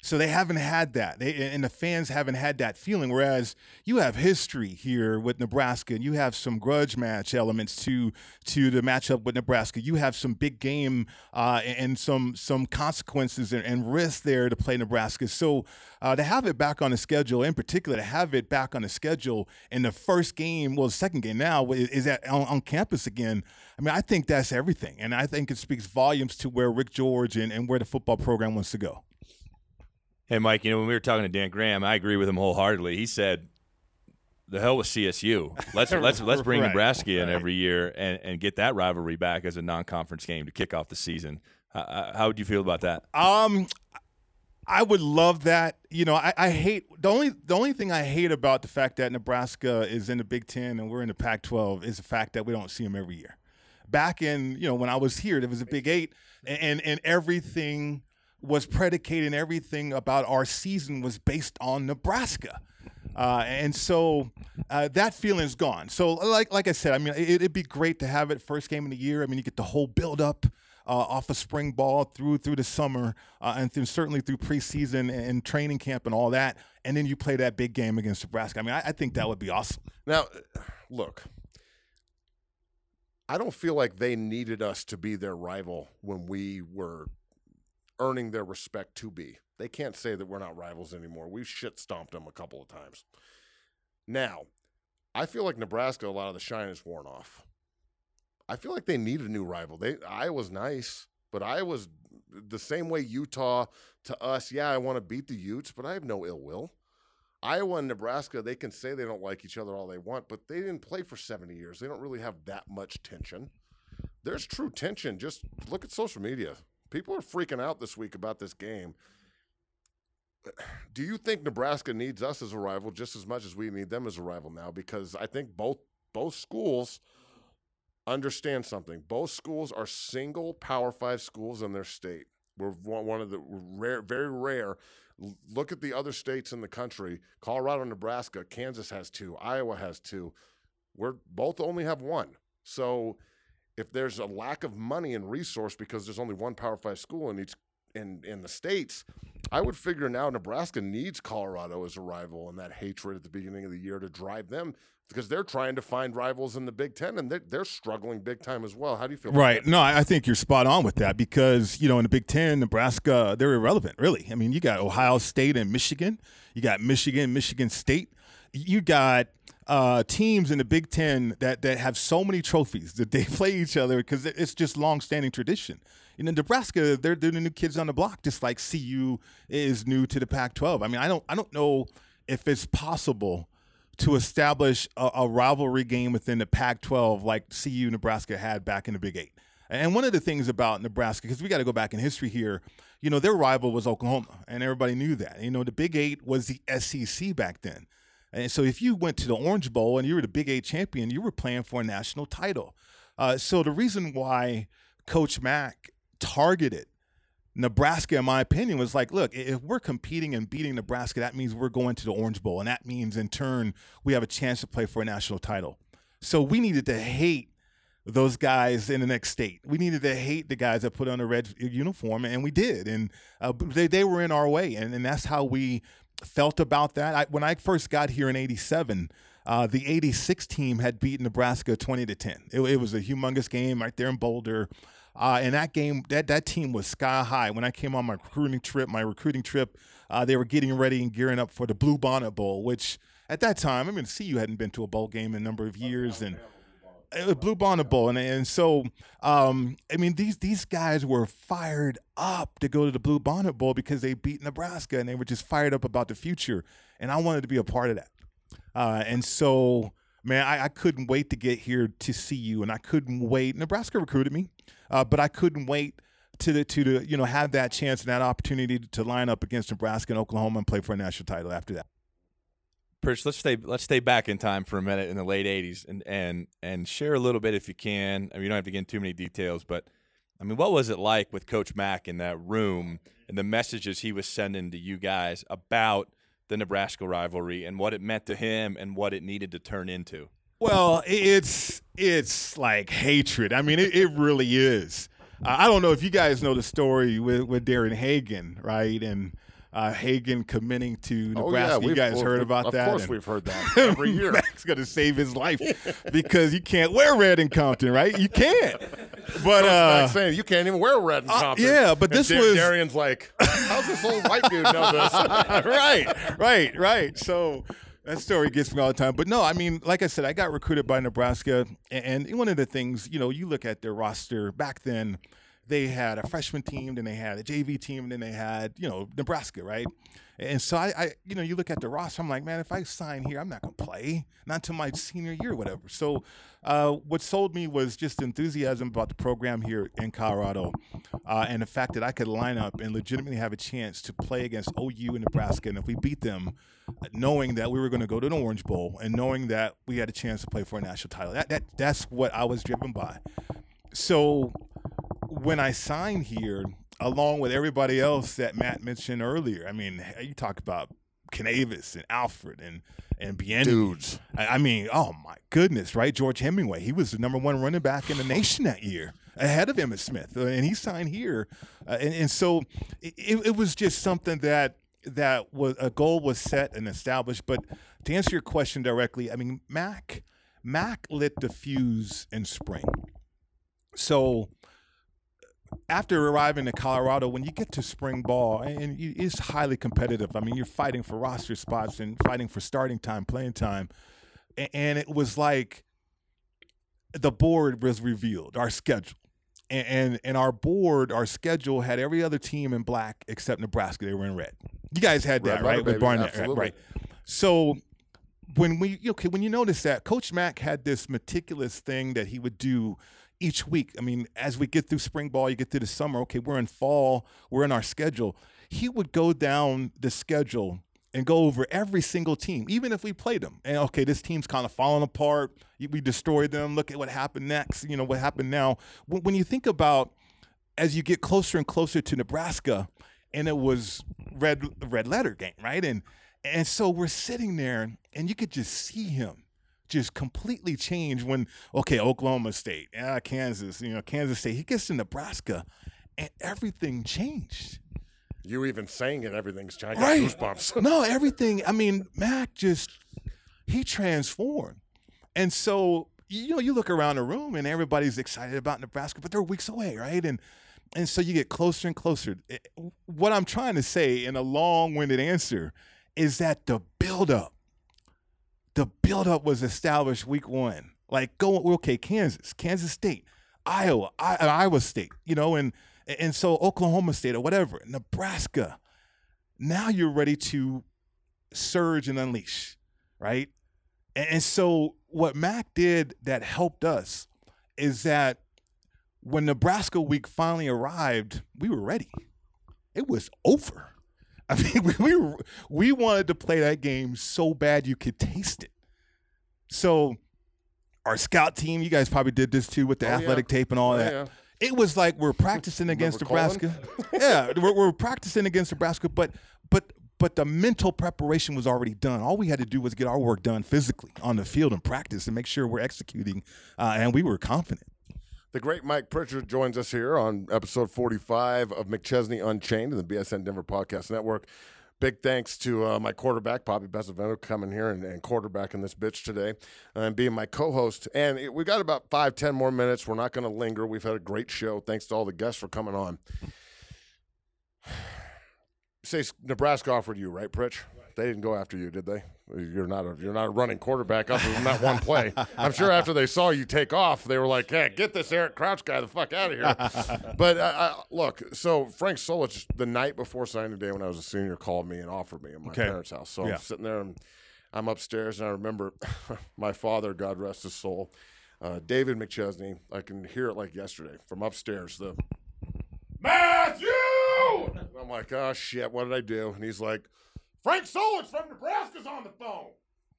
So they haven't had that, they, and the fans haven't had that feeling. Whereas you have history here with Nebraska, and you have some grudge match elements to to the matchup with Nebraska. You have some big game uh, and some some consequences and, and risks there to play Nebraska. So uh, to have it back on the schedule, in particular, to have it back on the schedule in the first game, well, the second game now is at on, on campus again. I mean, I think that's everything, and I think it speaks volumes to where Rick George and, and where the football program wants to go. Hey, Mike, you know, when we were talking to Dan Graham, I agree with him wholeheartedly. He said, the hell with CSU. Let's (laughs) let's let's bring Right, Nebraska in right. every year and, and get that rivalry back as a non-conference game to kick off the season. How, how would you feel about that? Um, I would love that. You know, I, I hate the only the only thing I hate about the fact that Nebraska is in the Big Ten and we're in the Pac-12 is the fact that we don't see them every year. Back in you know when I was here, there was a Big Eight, and and everything was predicated, and everything about our season was based on Nebraska. Uh, and so uh, that feeling's gone. So, like like I said, I mean, it, it'd be great to have it first game of the year. I mean, you get the whole build up uh, off of spring ball through through the summer, uh, and through, certainly through preseason and training camp and all that. And then you play that big game against Nebraska. I mean, I, I think that would be awesome. Now, look, I don't feel like they needed us to be their rival when we were earning their respect to be. They can't say that we're not rivals anymore. We've shit stomped them a couple of times. Now, I feel like Nebraska, a lot of the shine is worn off. I feel like they need a new rival. They Iowa's nice, but Iowa's the same way Utah to us. Yeah, I want to beat the Utes, but I have no ill will. Iowa and Nebraska, they can say they don't like each other all they want, but they didn't play for 70 years. They don't really have that much tension. There's true tension. Just look at social media. People are freaking out this week about this game. Do you think Nebraska needs us as a rival just as much as we need them as a rival now? Because I think both both schools understand something. Both schools are single Power Five schools in their state. We're one of the rare, very rare. Look at the other states in the country: Colorado, Nebraska, Kansas has two, Iowa has two. We're both only have one. So, if there's a lack of money and resource because there's only one Power Five school in each in in the states, I would figure now Nebraska needs Colorado as a rival and that hatred at the beginning of the year to drive them because they're trying to find rivals in the Big Ten and they're, they're struggling big time as well. How do you feel? about Right. No, I think you're spot on with that because, you know, in the Big Ten, Nebraska, they're irrelevant, really. I mean, you got Ohio State and Michigan. You got Michigan, Michigan State. You got uh, teams in the Big Ten that, that have so many trophies that they (laughs) play each other because it's just long-standing tradition. You know, Nebraska, they're, they're the new kids on the block, just like CU is new to the Pac-12. I mean, I don't I don't know if it's possible to establish a, a rivalry game within the Pac-12 like CU Nebraska had back in the Big Eight. And one of the things about Nebraska, because we got to go back in history here, you know, their rival was Oklahoma, and everybody knew that. You know, the Big Eight was the SEC back then. And so if you went to the Orange Bowl and you were the Big Eight champion, you were playing for a national title. Uh, so the reason why Coach Mack targeted Nebraska, in my opinion, was like, look, if we're competing and beating Nebraska, that means we're going to the Orange Bowl. And that means, in turn, we have a chance to play for a national title. So we needed to hate those guys in the next state. We needed to hate the guys that put on a red uniform, and we did. And uh, they, they were in our way. And, and that's how we felt about that. I, when I first got here in 87, uh, the 86 team had beaten Nebraska 20 to 10. It, it was a humongous game right there in Boulder. Uh, and that game, that that team was sky high. When I came on my recruiting trip, my recruiting trip, uh, they were getting ready and gearing up for the Blue Bonnet Bowl, which at that time, I mean, CU hadn't been to a bowl game in a number of years, and Blue Bonnet Bowl, and and so um, I mean these these guys were fired up to go to the Blue Bonnet Bowl because they beat Nebraska, and they were just fired up about the future, and I wanted to be a part of that, uh, and so man, I, I couldn't wait to get here to see you, and I couldn't wait. Nebraska recruited me, uh, but I couldn't wait to the to the you know have that chance and that opportunity to line up against Nebraska and Oklahoma and play for a national title after that. Perch, let's stay let's stay back in time for a minute in the late '80s and and and share a little bit if you can. I mean, you don't have to get into too many details, but I mean, what was it like with Coach Mack in that room and the messages he was sending to you guys about the Nebraska rivalry and what it meant to him and what it needed to turn into? Well, it's it's like hatred. I mean, it, it really is. I don't know if you guys know the story with with Darian Hagan, right? And uh, Hagan committing to Oh, Nebraska. yeah, you guys well, heard about of that? Of course And we've heard that (laughs) every year. Mack's going to save his life because you can't wear red in Compton, right? You can't. But uh, saying you can't even wear red in uh, Compton. yeah, but this Dar- was- Darian's like, how's this old white dude know this? (laughs) right, right, right. So that story gets me all the time. But no, I mean, like I said, I got recruited by Nebraska, and, and one of the things, you know, you look at their roster back then. They had a freshman team, then they had a JV team, and then they had, you know, Nebraska, right? And so I, I, you know, you look at the roster. I'm like, man, if I sign here, I'm not gonna play, not until my senior year, or whatever. So, uh, what sold me was just enthusiasm about the program here in Colorado, uh, and the fact that I could line up and legitimately have a chance to play against OU and Nebraska, and if we beat them, knowing that we were going to go to the Orange Bowl and knowing that we had a chance to play for a national title. That, that that's what I was driven by. So when I signed here, along with everybody else that Matt mentioned earlier, I mean, you talk about Kanavis and Alfred and and Bieniemy. Dudes. I, I mean, oh my goodness, right? George Hemingway, he was the number one running back in the nation that year, ahead of Emmitt Smith, uh, and he signed here, uh, and and so it, it was just something that that was a goal was set and established. But to answer your question directly, I mean, Mac Mac lit the fuse in spring. So after arriving to Colorado, when you get to spring ball, and it's highly competitive. I mean, you're fighting for roster spots and fighting for starting time, playing time, and it was like the board was revealed, our schedule, and and, and our board, our schedule had every other team in black except Nebraska. They were in red. You guys had that letter, right with Barnett, absolutely. right? So when we okay when you notice that coach mack had this meticulous thing that he would do each week. I mean as we get through spring ball you get through the summer okay we're in fall we're in our schedule. He would go down the schedule and go over every single team even if we played them. And okay this team's kind of falling apart. We destroyed them. Look at what happened next you know what happened now. When, you think about as you get closer and closer to Nebraska, and it was red red letter game, right? And and so we're sitting there, and you could just see him just completely change when okay, Oklahoma State, yeah, Kansas, you know, Kansas State. He gets to Nebraska, and everything changed. You even saying it, everything's changed. Right. goosebumps. no, everything. I mean, Mac just he transformed, and so you know you look around the room and everybody's excited about Nebraska, but they're weeks away, right? And and so you get closer and closer. Eh, What I'm trying to say in a long-winded answer is that the buildup, the buildup was established week one. Like go okay, Kansas, Kansas State, Iowa, I, Iowa State, you know, and and so Oklahoma State or whatever, Nebraska. Now you're ready to surge and unleash, right? And, and so what Mac did that helped us is that when Nebraska week finally arrived, we were ready. It was over. (laughs) I mean, we we, were, we wanted to play that game so bad you could taste it. So our scout team, you guys probably did this too with the Oh, yeah. athletic tape and all Oh, that. yeah. It was like we're practicing (laughs) against Nebraska. (laughs) yeah, we're, we're practicing against Nebraska, but but but the mental preparation was already done. All we had to do was get our work done physically on the field and practice and make sure we're executing, uh, and we were confident. The great Mike Pritchard joins us here on episode 45 of McChesney Unchained and the BSN Denver Podcast Network. Big thanks to uh, my quarterback, Bobby Pesavento, coming here and, and quarterbacking this bitch today and being my co host. And it, we got about five, ten more minutes. We're not going to linger. We've had a great show. Thanks to all the guests for coming on. (sighs) Say Nebraska offered you, right, Pritch? They didn't go after you, did they? You're not a you're not a running quarterback other than that one play. I'm sure after they saw you take off, they were like, "Hey, get this Eric Crouch guy the fuck out of here." (laughs) but uh, uh, look, so Frank Solich the night before signing day when I was a senior called me and offered me in my Okay. parents' house. So Yeah. I'm sitting there and I'm upstairs and I remember (laughs) my father, God rest his soul, uh, David McChesney. I can hear it like yesterday from upstairs. The Matthew. And I'm like, oh shit, what did I do? And he's like, Frank Solich from Nebraska's on the phone.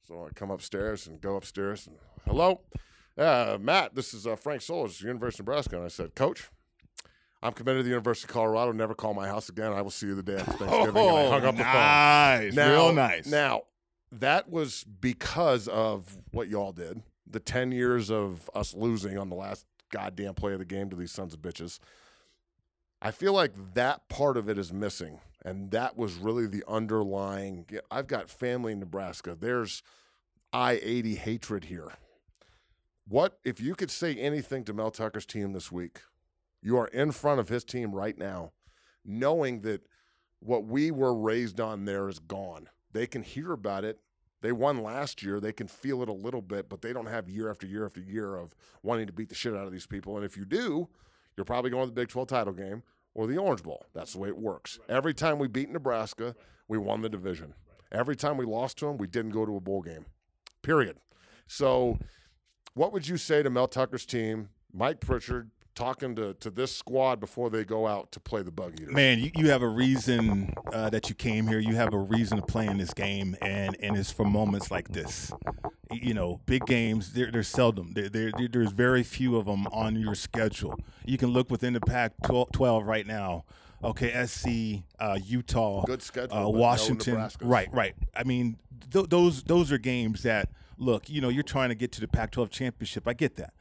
So I come upstairs and go upstairs and hello, uh, Matt. This is uh, Frank Solich, University of Nebraska. And I said, Coach, I'm committed to the University of Colorado. Never call my house again. I will see you the day after Thanksgiving. and I hung up the phone. nice, real nice. Now, that was because of what y'all did. The 10 years of us losing on the last goddamn play of the game to these sons of bitches. I feel like that part of it is missing. And that was really the underlying. I've got family in Nebraska. There's I 80 hatred here. What, if you could say anything to Mel Tucker's team this week, you are in front of his team right now, knowing that what we were raised on there is gone. They can hear about it. They won last year. They can feel it a little bit, but they don't have year after year after year of wanting to beat the shit out of these people. And if you do, you're probably going to the Big 12 title game or the Orange Bowl. That's the way it works. Every time we beat Nebraska, we won the division. Every time we lost to them, we didn't go to a bowl game. Period. So, what would you say to Mel Tucker's team, Mike Pritchard, talking to, to this squad before they go out to play the Bug Eaters? Man, you, you have a reason uh, that you came here. You have a reason to play in this game, and, and it's for moments like this. You know, big games, they're, they're seldom. They're, they're, there's very few of them on your schedule. You can look within the Pac 12 right now. Okay, SC, uh, Utah, Good schedule, uh, but no Washington. Right, right. I mean, th- those those are games that look. You know, you're trying to get to the Pac-12 championship. I get that.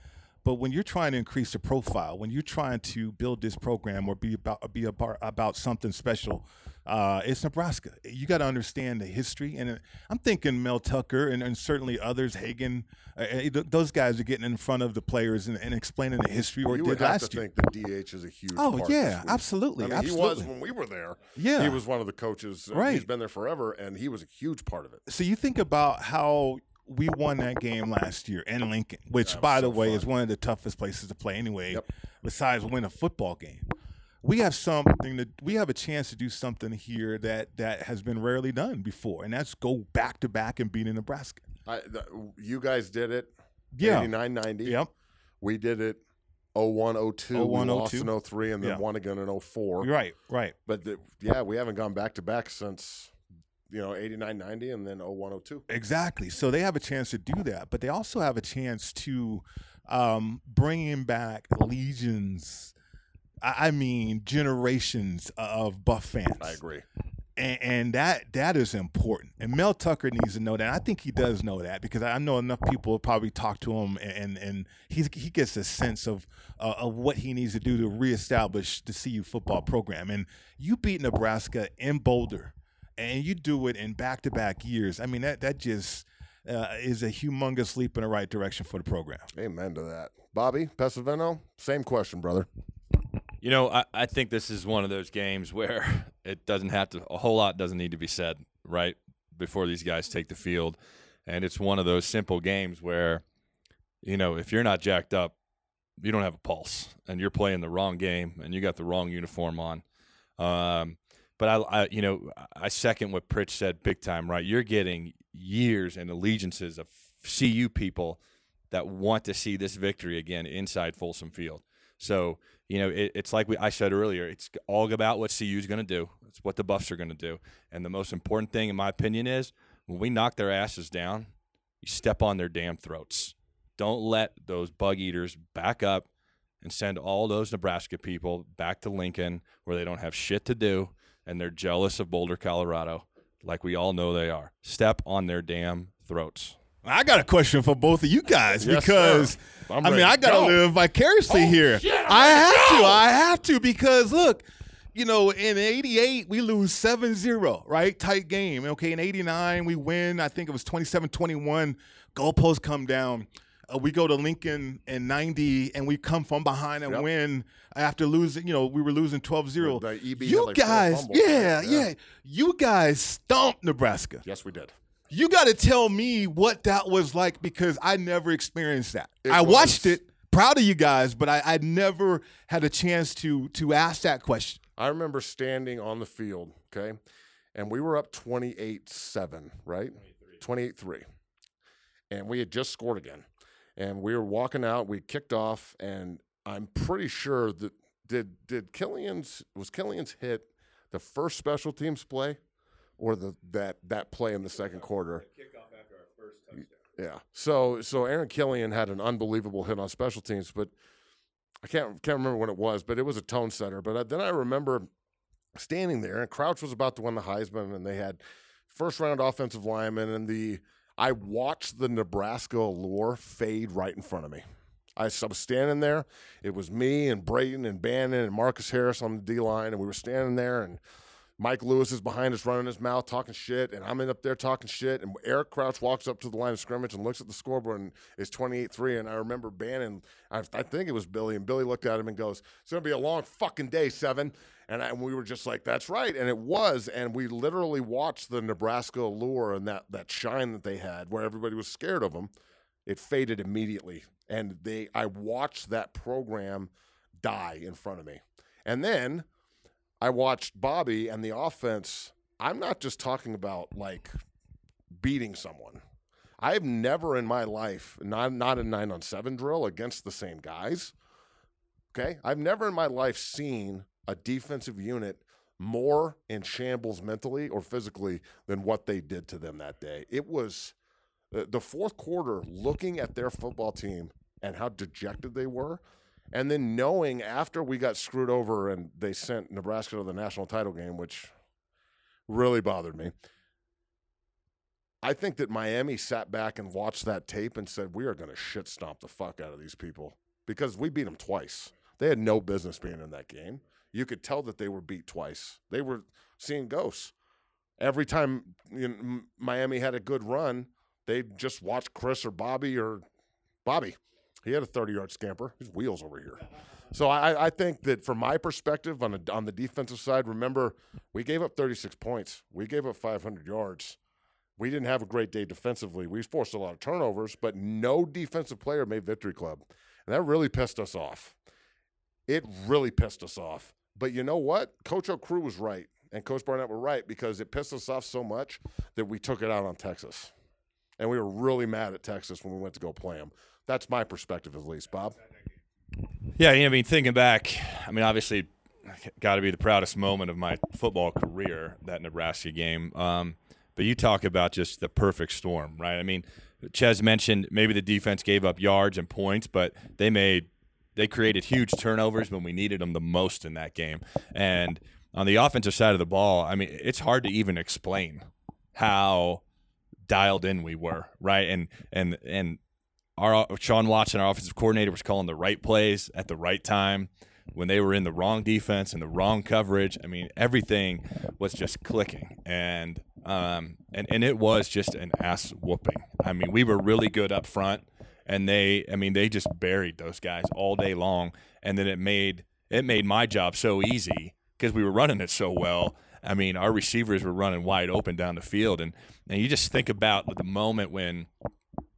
But when you're trying to increase the profile, when you're trying to build this program or be about be about about something special, uh, it's Nebraska. You got to understand the history, and I'm thinking Mel Tucker and, and certainly others, Hagan, uh, uh, those guys are getting in front of the players and, and explaining the history or you did would have to year. think the DH is a huge. Oh, part yeah, absolutely, I mean, he was absolutely. when we were there. Yeah. he was one of the coaches. Right. he's been there forever, and he was a huge part of it. So you think about how we won that game last year in Lincoln, which, by the so way, fun. is one of the toughest places to play anyway. Yep. Besides win a football game, we have something that we have a chance to do something here that that has been rarely done before, and that's go back to back and beat in Nebraska. I, the, you guys did it. Yeah. 89 90. Yep. We did it 01 02. 01, we lost 02. in 03 and then Yeah. won again in 04. Right, right. But the, yeah, we haven't gone back to back since, you know, 89 90 and then 01 02. Exactly. So they have a chance to do that, but they also have a chance to um, bring in back legions I I mean, generations of Buff fans. I agree. And, and that that is important. And Mel Tucker needs to know that. I think he does know that because I know enough people probably talk to him, and and he's, he gets a sense of uh, of what he needs to do to reestablish the CU football program. And you beat Nebraska in Boulder, and you do it in back to back years. I mean that that just uh, is a humongous leap in the right direction for the program. Amen to that. Bobby Pesavento, same question, brother. You know, I, I think this is one of those games where (laughs) it doesn't have to, a whole lot doesn't need to be said, right? Before these guys take the field. And it's one of those simple games where, you know, if you're not jacked up, you don't have a pulse and you're playing the wrong game and you got the wrong uniform on. Um, but I, I, you know, I second what Pritch said big time, right? You're getting years and allegiances of CU people that want to see this victory again inside Folsom Field. So, you know, it, it's like we, I said earlier, it's all about what CU is going to do. It's what the Buffs are going to do. And the most important thing, in my opinion, is when we knock their asses down, you step on their damn throats. Don't let those bug eaters back up and send all those Nebraska people back to Lincoln where they don't have shit to do and they're jealous of Boulder, Colorado, like we all know they are. Step on their damn throats. I got a question for both of you guys Yes, because. I'm mean I gotta go. live vicariously Oh, here. shit, I'm I ready to have to. I have to because look, you know, in '88 we lose 7-0, right? Tight game. Okay, in '89 we win. I think it was 27-21. Goalposts come down. Uh, we go to Lincoln in 90 and we come from behind and Yep. win after losing, you know, we were losing 12-0. The EB had you like guys, fumbles, yeah, right? yeah. You guys stomped Nebraska. Yes, we did. You got to tell me what that was like because I never experienced that. It I watched it, proud of you guys, but I, I never had a chance to to ask that question. I remember standing on the field, okay, and we were up 28 7, right? 28 3. And we had just scored again. And we were walking out, we kicked off, and I'm pretty sure that did did Killian's was Killian's hit the first special teams play or the that that play in the second quarter? Yeah. So so Aaron Killian had an unbelievable hit on special teams, but I can't can't remember when it was, but it was a tone setter. But I, then I remember standing there, and Crouch was about to win the Heisman, and they had first round offensive lineman, and the I watched the Nebraska allure fade right in front of me. I was standing there. It was me and Brayton and Bannan and Marcus Harris on the D line, and we were standing there, and Mike Lewis is behind us running his mouth talking shit, and I'm in up there talking shit. And Eric Crouch walks up to the line of scrimmage and looks at the scoreboard and it's 28 3. And I remember Bannan, I, I think it was Billy, and Billy looked at him and goes, It's going to be a long fucking day, seven. And, I, and we were just like, That's right. And it was. And we literally watched the Nebraska allure and that, that shine that they had where everybody was scared of them. It faded immediately. And they, I watched that program die in front of me. And then I watched Bobby and the offense. I'm not just talking about like beating someone. I've never in my life, not not a nine on seven drill against the same guys. Okay, I've never in my life seen a defensive unit more in shambles mentally or physically than what they did to them that day. It was the the fourth quarter. Looking at their football team and how dejected they were, and then knowing after we got screwed over and they sent Nebraska to the national title game, which really bothered me. I think that Miami sat back and watched that tape and said, We are going to shit stomp the fuck out of these people because we beat them twice. They had no business being in that game. You could tell that they were beat twice. They were seeing ghosts. Every time you know, Miami had a good run, they just watched Chris or Bobby or Bobby. He had a 30 yard scamper. His wheels over here. So I, I think that from my perspective on, a, on the defensive side, remember, we gave up 36 points. We gave up 500 yards. We didn't have a great day defensively. We forced a lot of turnovers, but no defensive player made Victory Club. And that really pissed us off. It really pissed us off. But you know what? Coach Okruch was right, and Coach Barnett were right because it pissed us off so much that we took it out on Texas. And we were really mad at Texas when we went to go play them. That's my perspective, at least, Bob. Yeah, I mean, thinking back, I mean, obviously, got to be the proudest moment of my football career that Nebraska game. Um, but you talk about just the perfect storm, right? I mean, Ches mentioned maybe the defense gave up yards and points, but they made they created huge turnovers when we needed them the most in that game. And on the offensive side of the ball, I mean, it's hard to even explain how dialed in we were, right? And and and our Shawn Watson, our offensive coordinator, was calling the right plays at the right time when they were in the wrong defense and the wrong coverage. I mean, everything was just clicking, and um, and and it was just an ass whooping. I mean, we were really good up front, and they, I mean, they just buried those guys all day long, and then it made it made my job so easy because we were running it so well. I mean, our receivers were running wide open down the field, and and you just think about the moment when,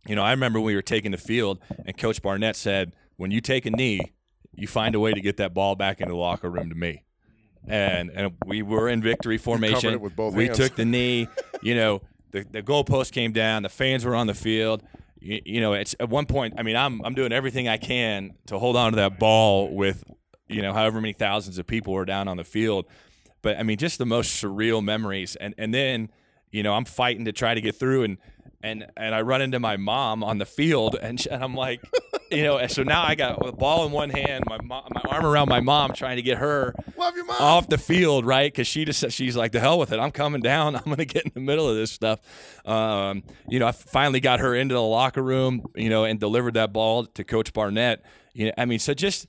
you know, I remember when we were taking the field, and Coach Barnett said, "When you take a knee, you find a way to get that ball back into the locker room to me." And and we were in victory formation. it with both we hands. took the knee. You know, the the goalpost came down. The fans were on the field. You, you know, it's at one point. I mean, I'm I'm doing everything I can to hold on to that ball with, you know, however many thousands of people were down on the field. But I mean, just the most surreal memories. And and then, you know, I'm fighting to try to get through, and and and I run into my mom on the field, and, she, and I'm like, you know, and so now I got a ball in one hand, my mom, my arm around my mom, trying to get her Love your mom. off the field, right? Because she just she's like, the hell with it. I'm coming down. (laughs) I'm gonna get in the middle of this stuff. Um, you know, I finally got her into the locker room, you know, and delivered that ball to Coach Barnett. You know, I mean, so just.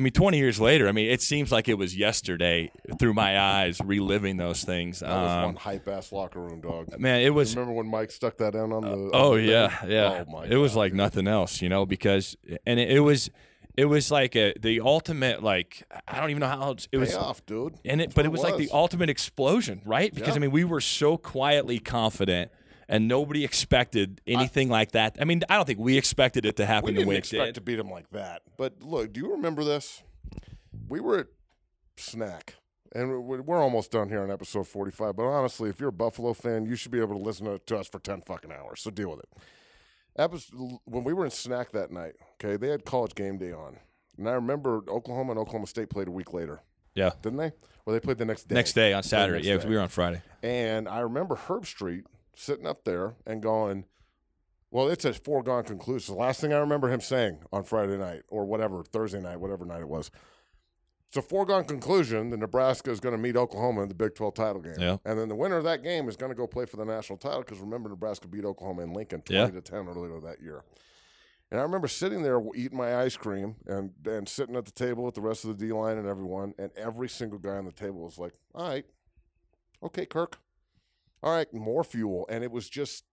I mean, 20 years later, I mean, it seems like it was yesterday through my eyes, reliving those things. That was Um, one hype ass locker room, dog. man, it was. Remember when Mike stuck that in on the? on Oh the yeah, thing? yeah. Oh my it was like dude. nothing else, you know, because and it, it was, it was like a the ultimate like I don't even know how it was Payoff, dude. and it That's but it what was, like the ultimate explosion, right? Because Yeah. I mean, we were so quietly confident. And nobody expected anything like that. I mean, I don't think we expected it to happen We the didn't way it expect did. to beat them like that. But look, do you remember this? We were at Snack, and we- we're almost done here on episode 45. But honestly, if you're a Buffalo fan, you should be able to listen to, to us for 10 fucking hours. So deal with it. Episode, when we were in Snack that night, okay, they had college game day on. And I remember Oklahoma and Oklahoma State played a week later, Yeah. didn't they? Well, they played the next day. Next day on Saturday, yeah, because we were on Friday. And I remember Herbstreit sitting up there and going, Well, it's a foregone conclusion. The last thing I remember him saying on Friday night or whatever, Thursday night, whatever night it was. It's a foregone conclusion that Nebraska is going to meet Oklahoma in the Big 12 title game. Yeah. And then the winner of that game is going to go play for the national title because remember, Nebraska beat Oklahoma in Lincoln 20 Yeah. to 10 earlier that year. And I remember sitting there eating my ice cream and, and sitting at the table with the rest of the D line and everyone. And every single guy on the table was like, All right, okay, Kirk. All right, more fuel. And it was just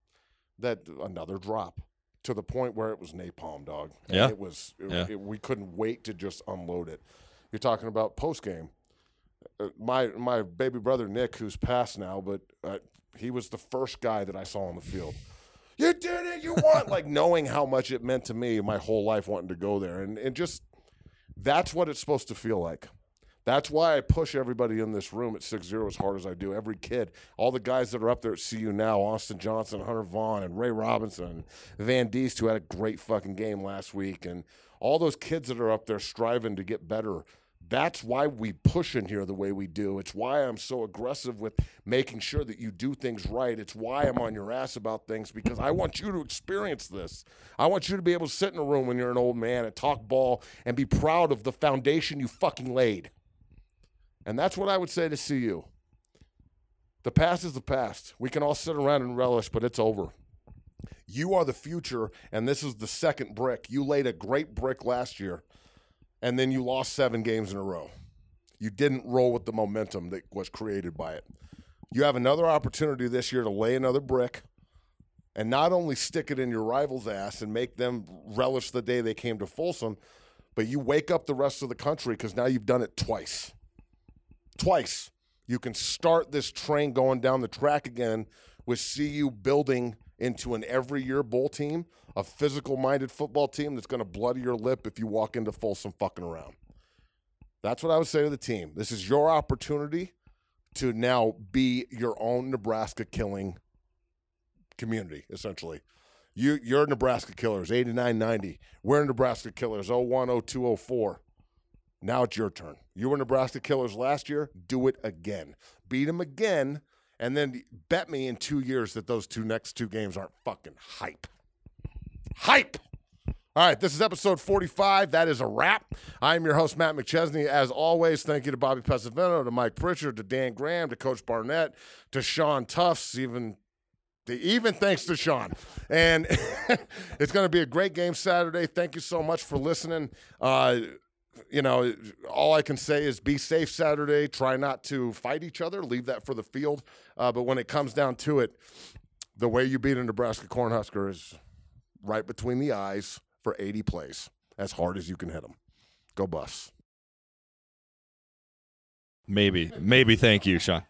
that another drop to the point where it was napalm, dog. And Yeah. It was, it, Yeah. it- we couldn't wait to just unload it. You're talking about post game. Uh, my my baby brother Nick, who's passed now, but uh, he was the first guy that I saw on the field. You did it. You won. (laughs) like knowing how much it meant to me my whole life wanting to go there, and and just that's what it's supposed to feel like. That's why I push everybody in this room at 6-0 as hard as I do. Every kid, all the guys that are up there at CU now, Austin Johnson, Hunter Vaughn, and Ray Robinson, Van Deest, who had a great fucking game last week, and all those kids that are up there striving to get better. That's why we push in here the way we do. It's why I'm so aggressive with making sure that you do things right. It's why I'm on your ass about things because I want you to experience this. I want you to be able to sit in a room when you're an old man and talk ball and be proud of the foundation you fucking laid. And that's what I would say to CU. The past is the past. We can all sit around and relish, but it's over. You are the future, and this is the second brick. You laid a great brick last year, and then you lost seven games in a row. You didn't roll with the momentum that was created by it. You have another opportunity this year to lay another brick and not only stick it in your rival's ass and make them relish the day they came to Folsom, but you wake up the rest of the country because now you've done it twice. Twice. You can start this train going down the track again with CU building into an every year bowl team, a physical minded football team that's going to bloody your lip if you walk into Folsom fucking around. That's what I would say to the team. This is your opportunity to now be your own Nebraska killing community, essentially. You, you're Nebraska Killers, 89 90. We're Nebraska Killers, 01, 02, 04. Now it's your turn. You were Nebraska Killers last year. Do it again. Beat them again, and then bet me in two years that those two next two games aren't fucking hype. Hype. All right, this is episode 45. That is a wrap. I am your host, Matt McChesney. As always, thank you to Bobby Pesavento, to Mike Pritchard, to Dan Graham, to Coach Barnett, to Sean Tufts, even even thanks to Sean. And (laughs) it's going to be a great game Saturday. Thank you so much for listening. Uh, you know, all I can say is be safe Saturday. Try not to fight each other. Leave that for the field. Uh, but when it comes down to it, the way you beat a Nebraska Cornhusker is right between the eyes for 80 plays, as hard as you can hit them. Go Buffs. Maybe. Maybe. Thank you, Sean.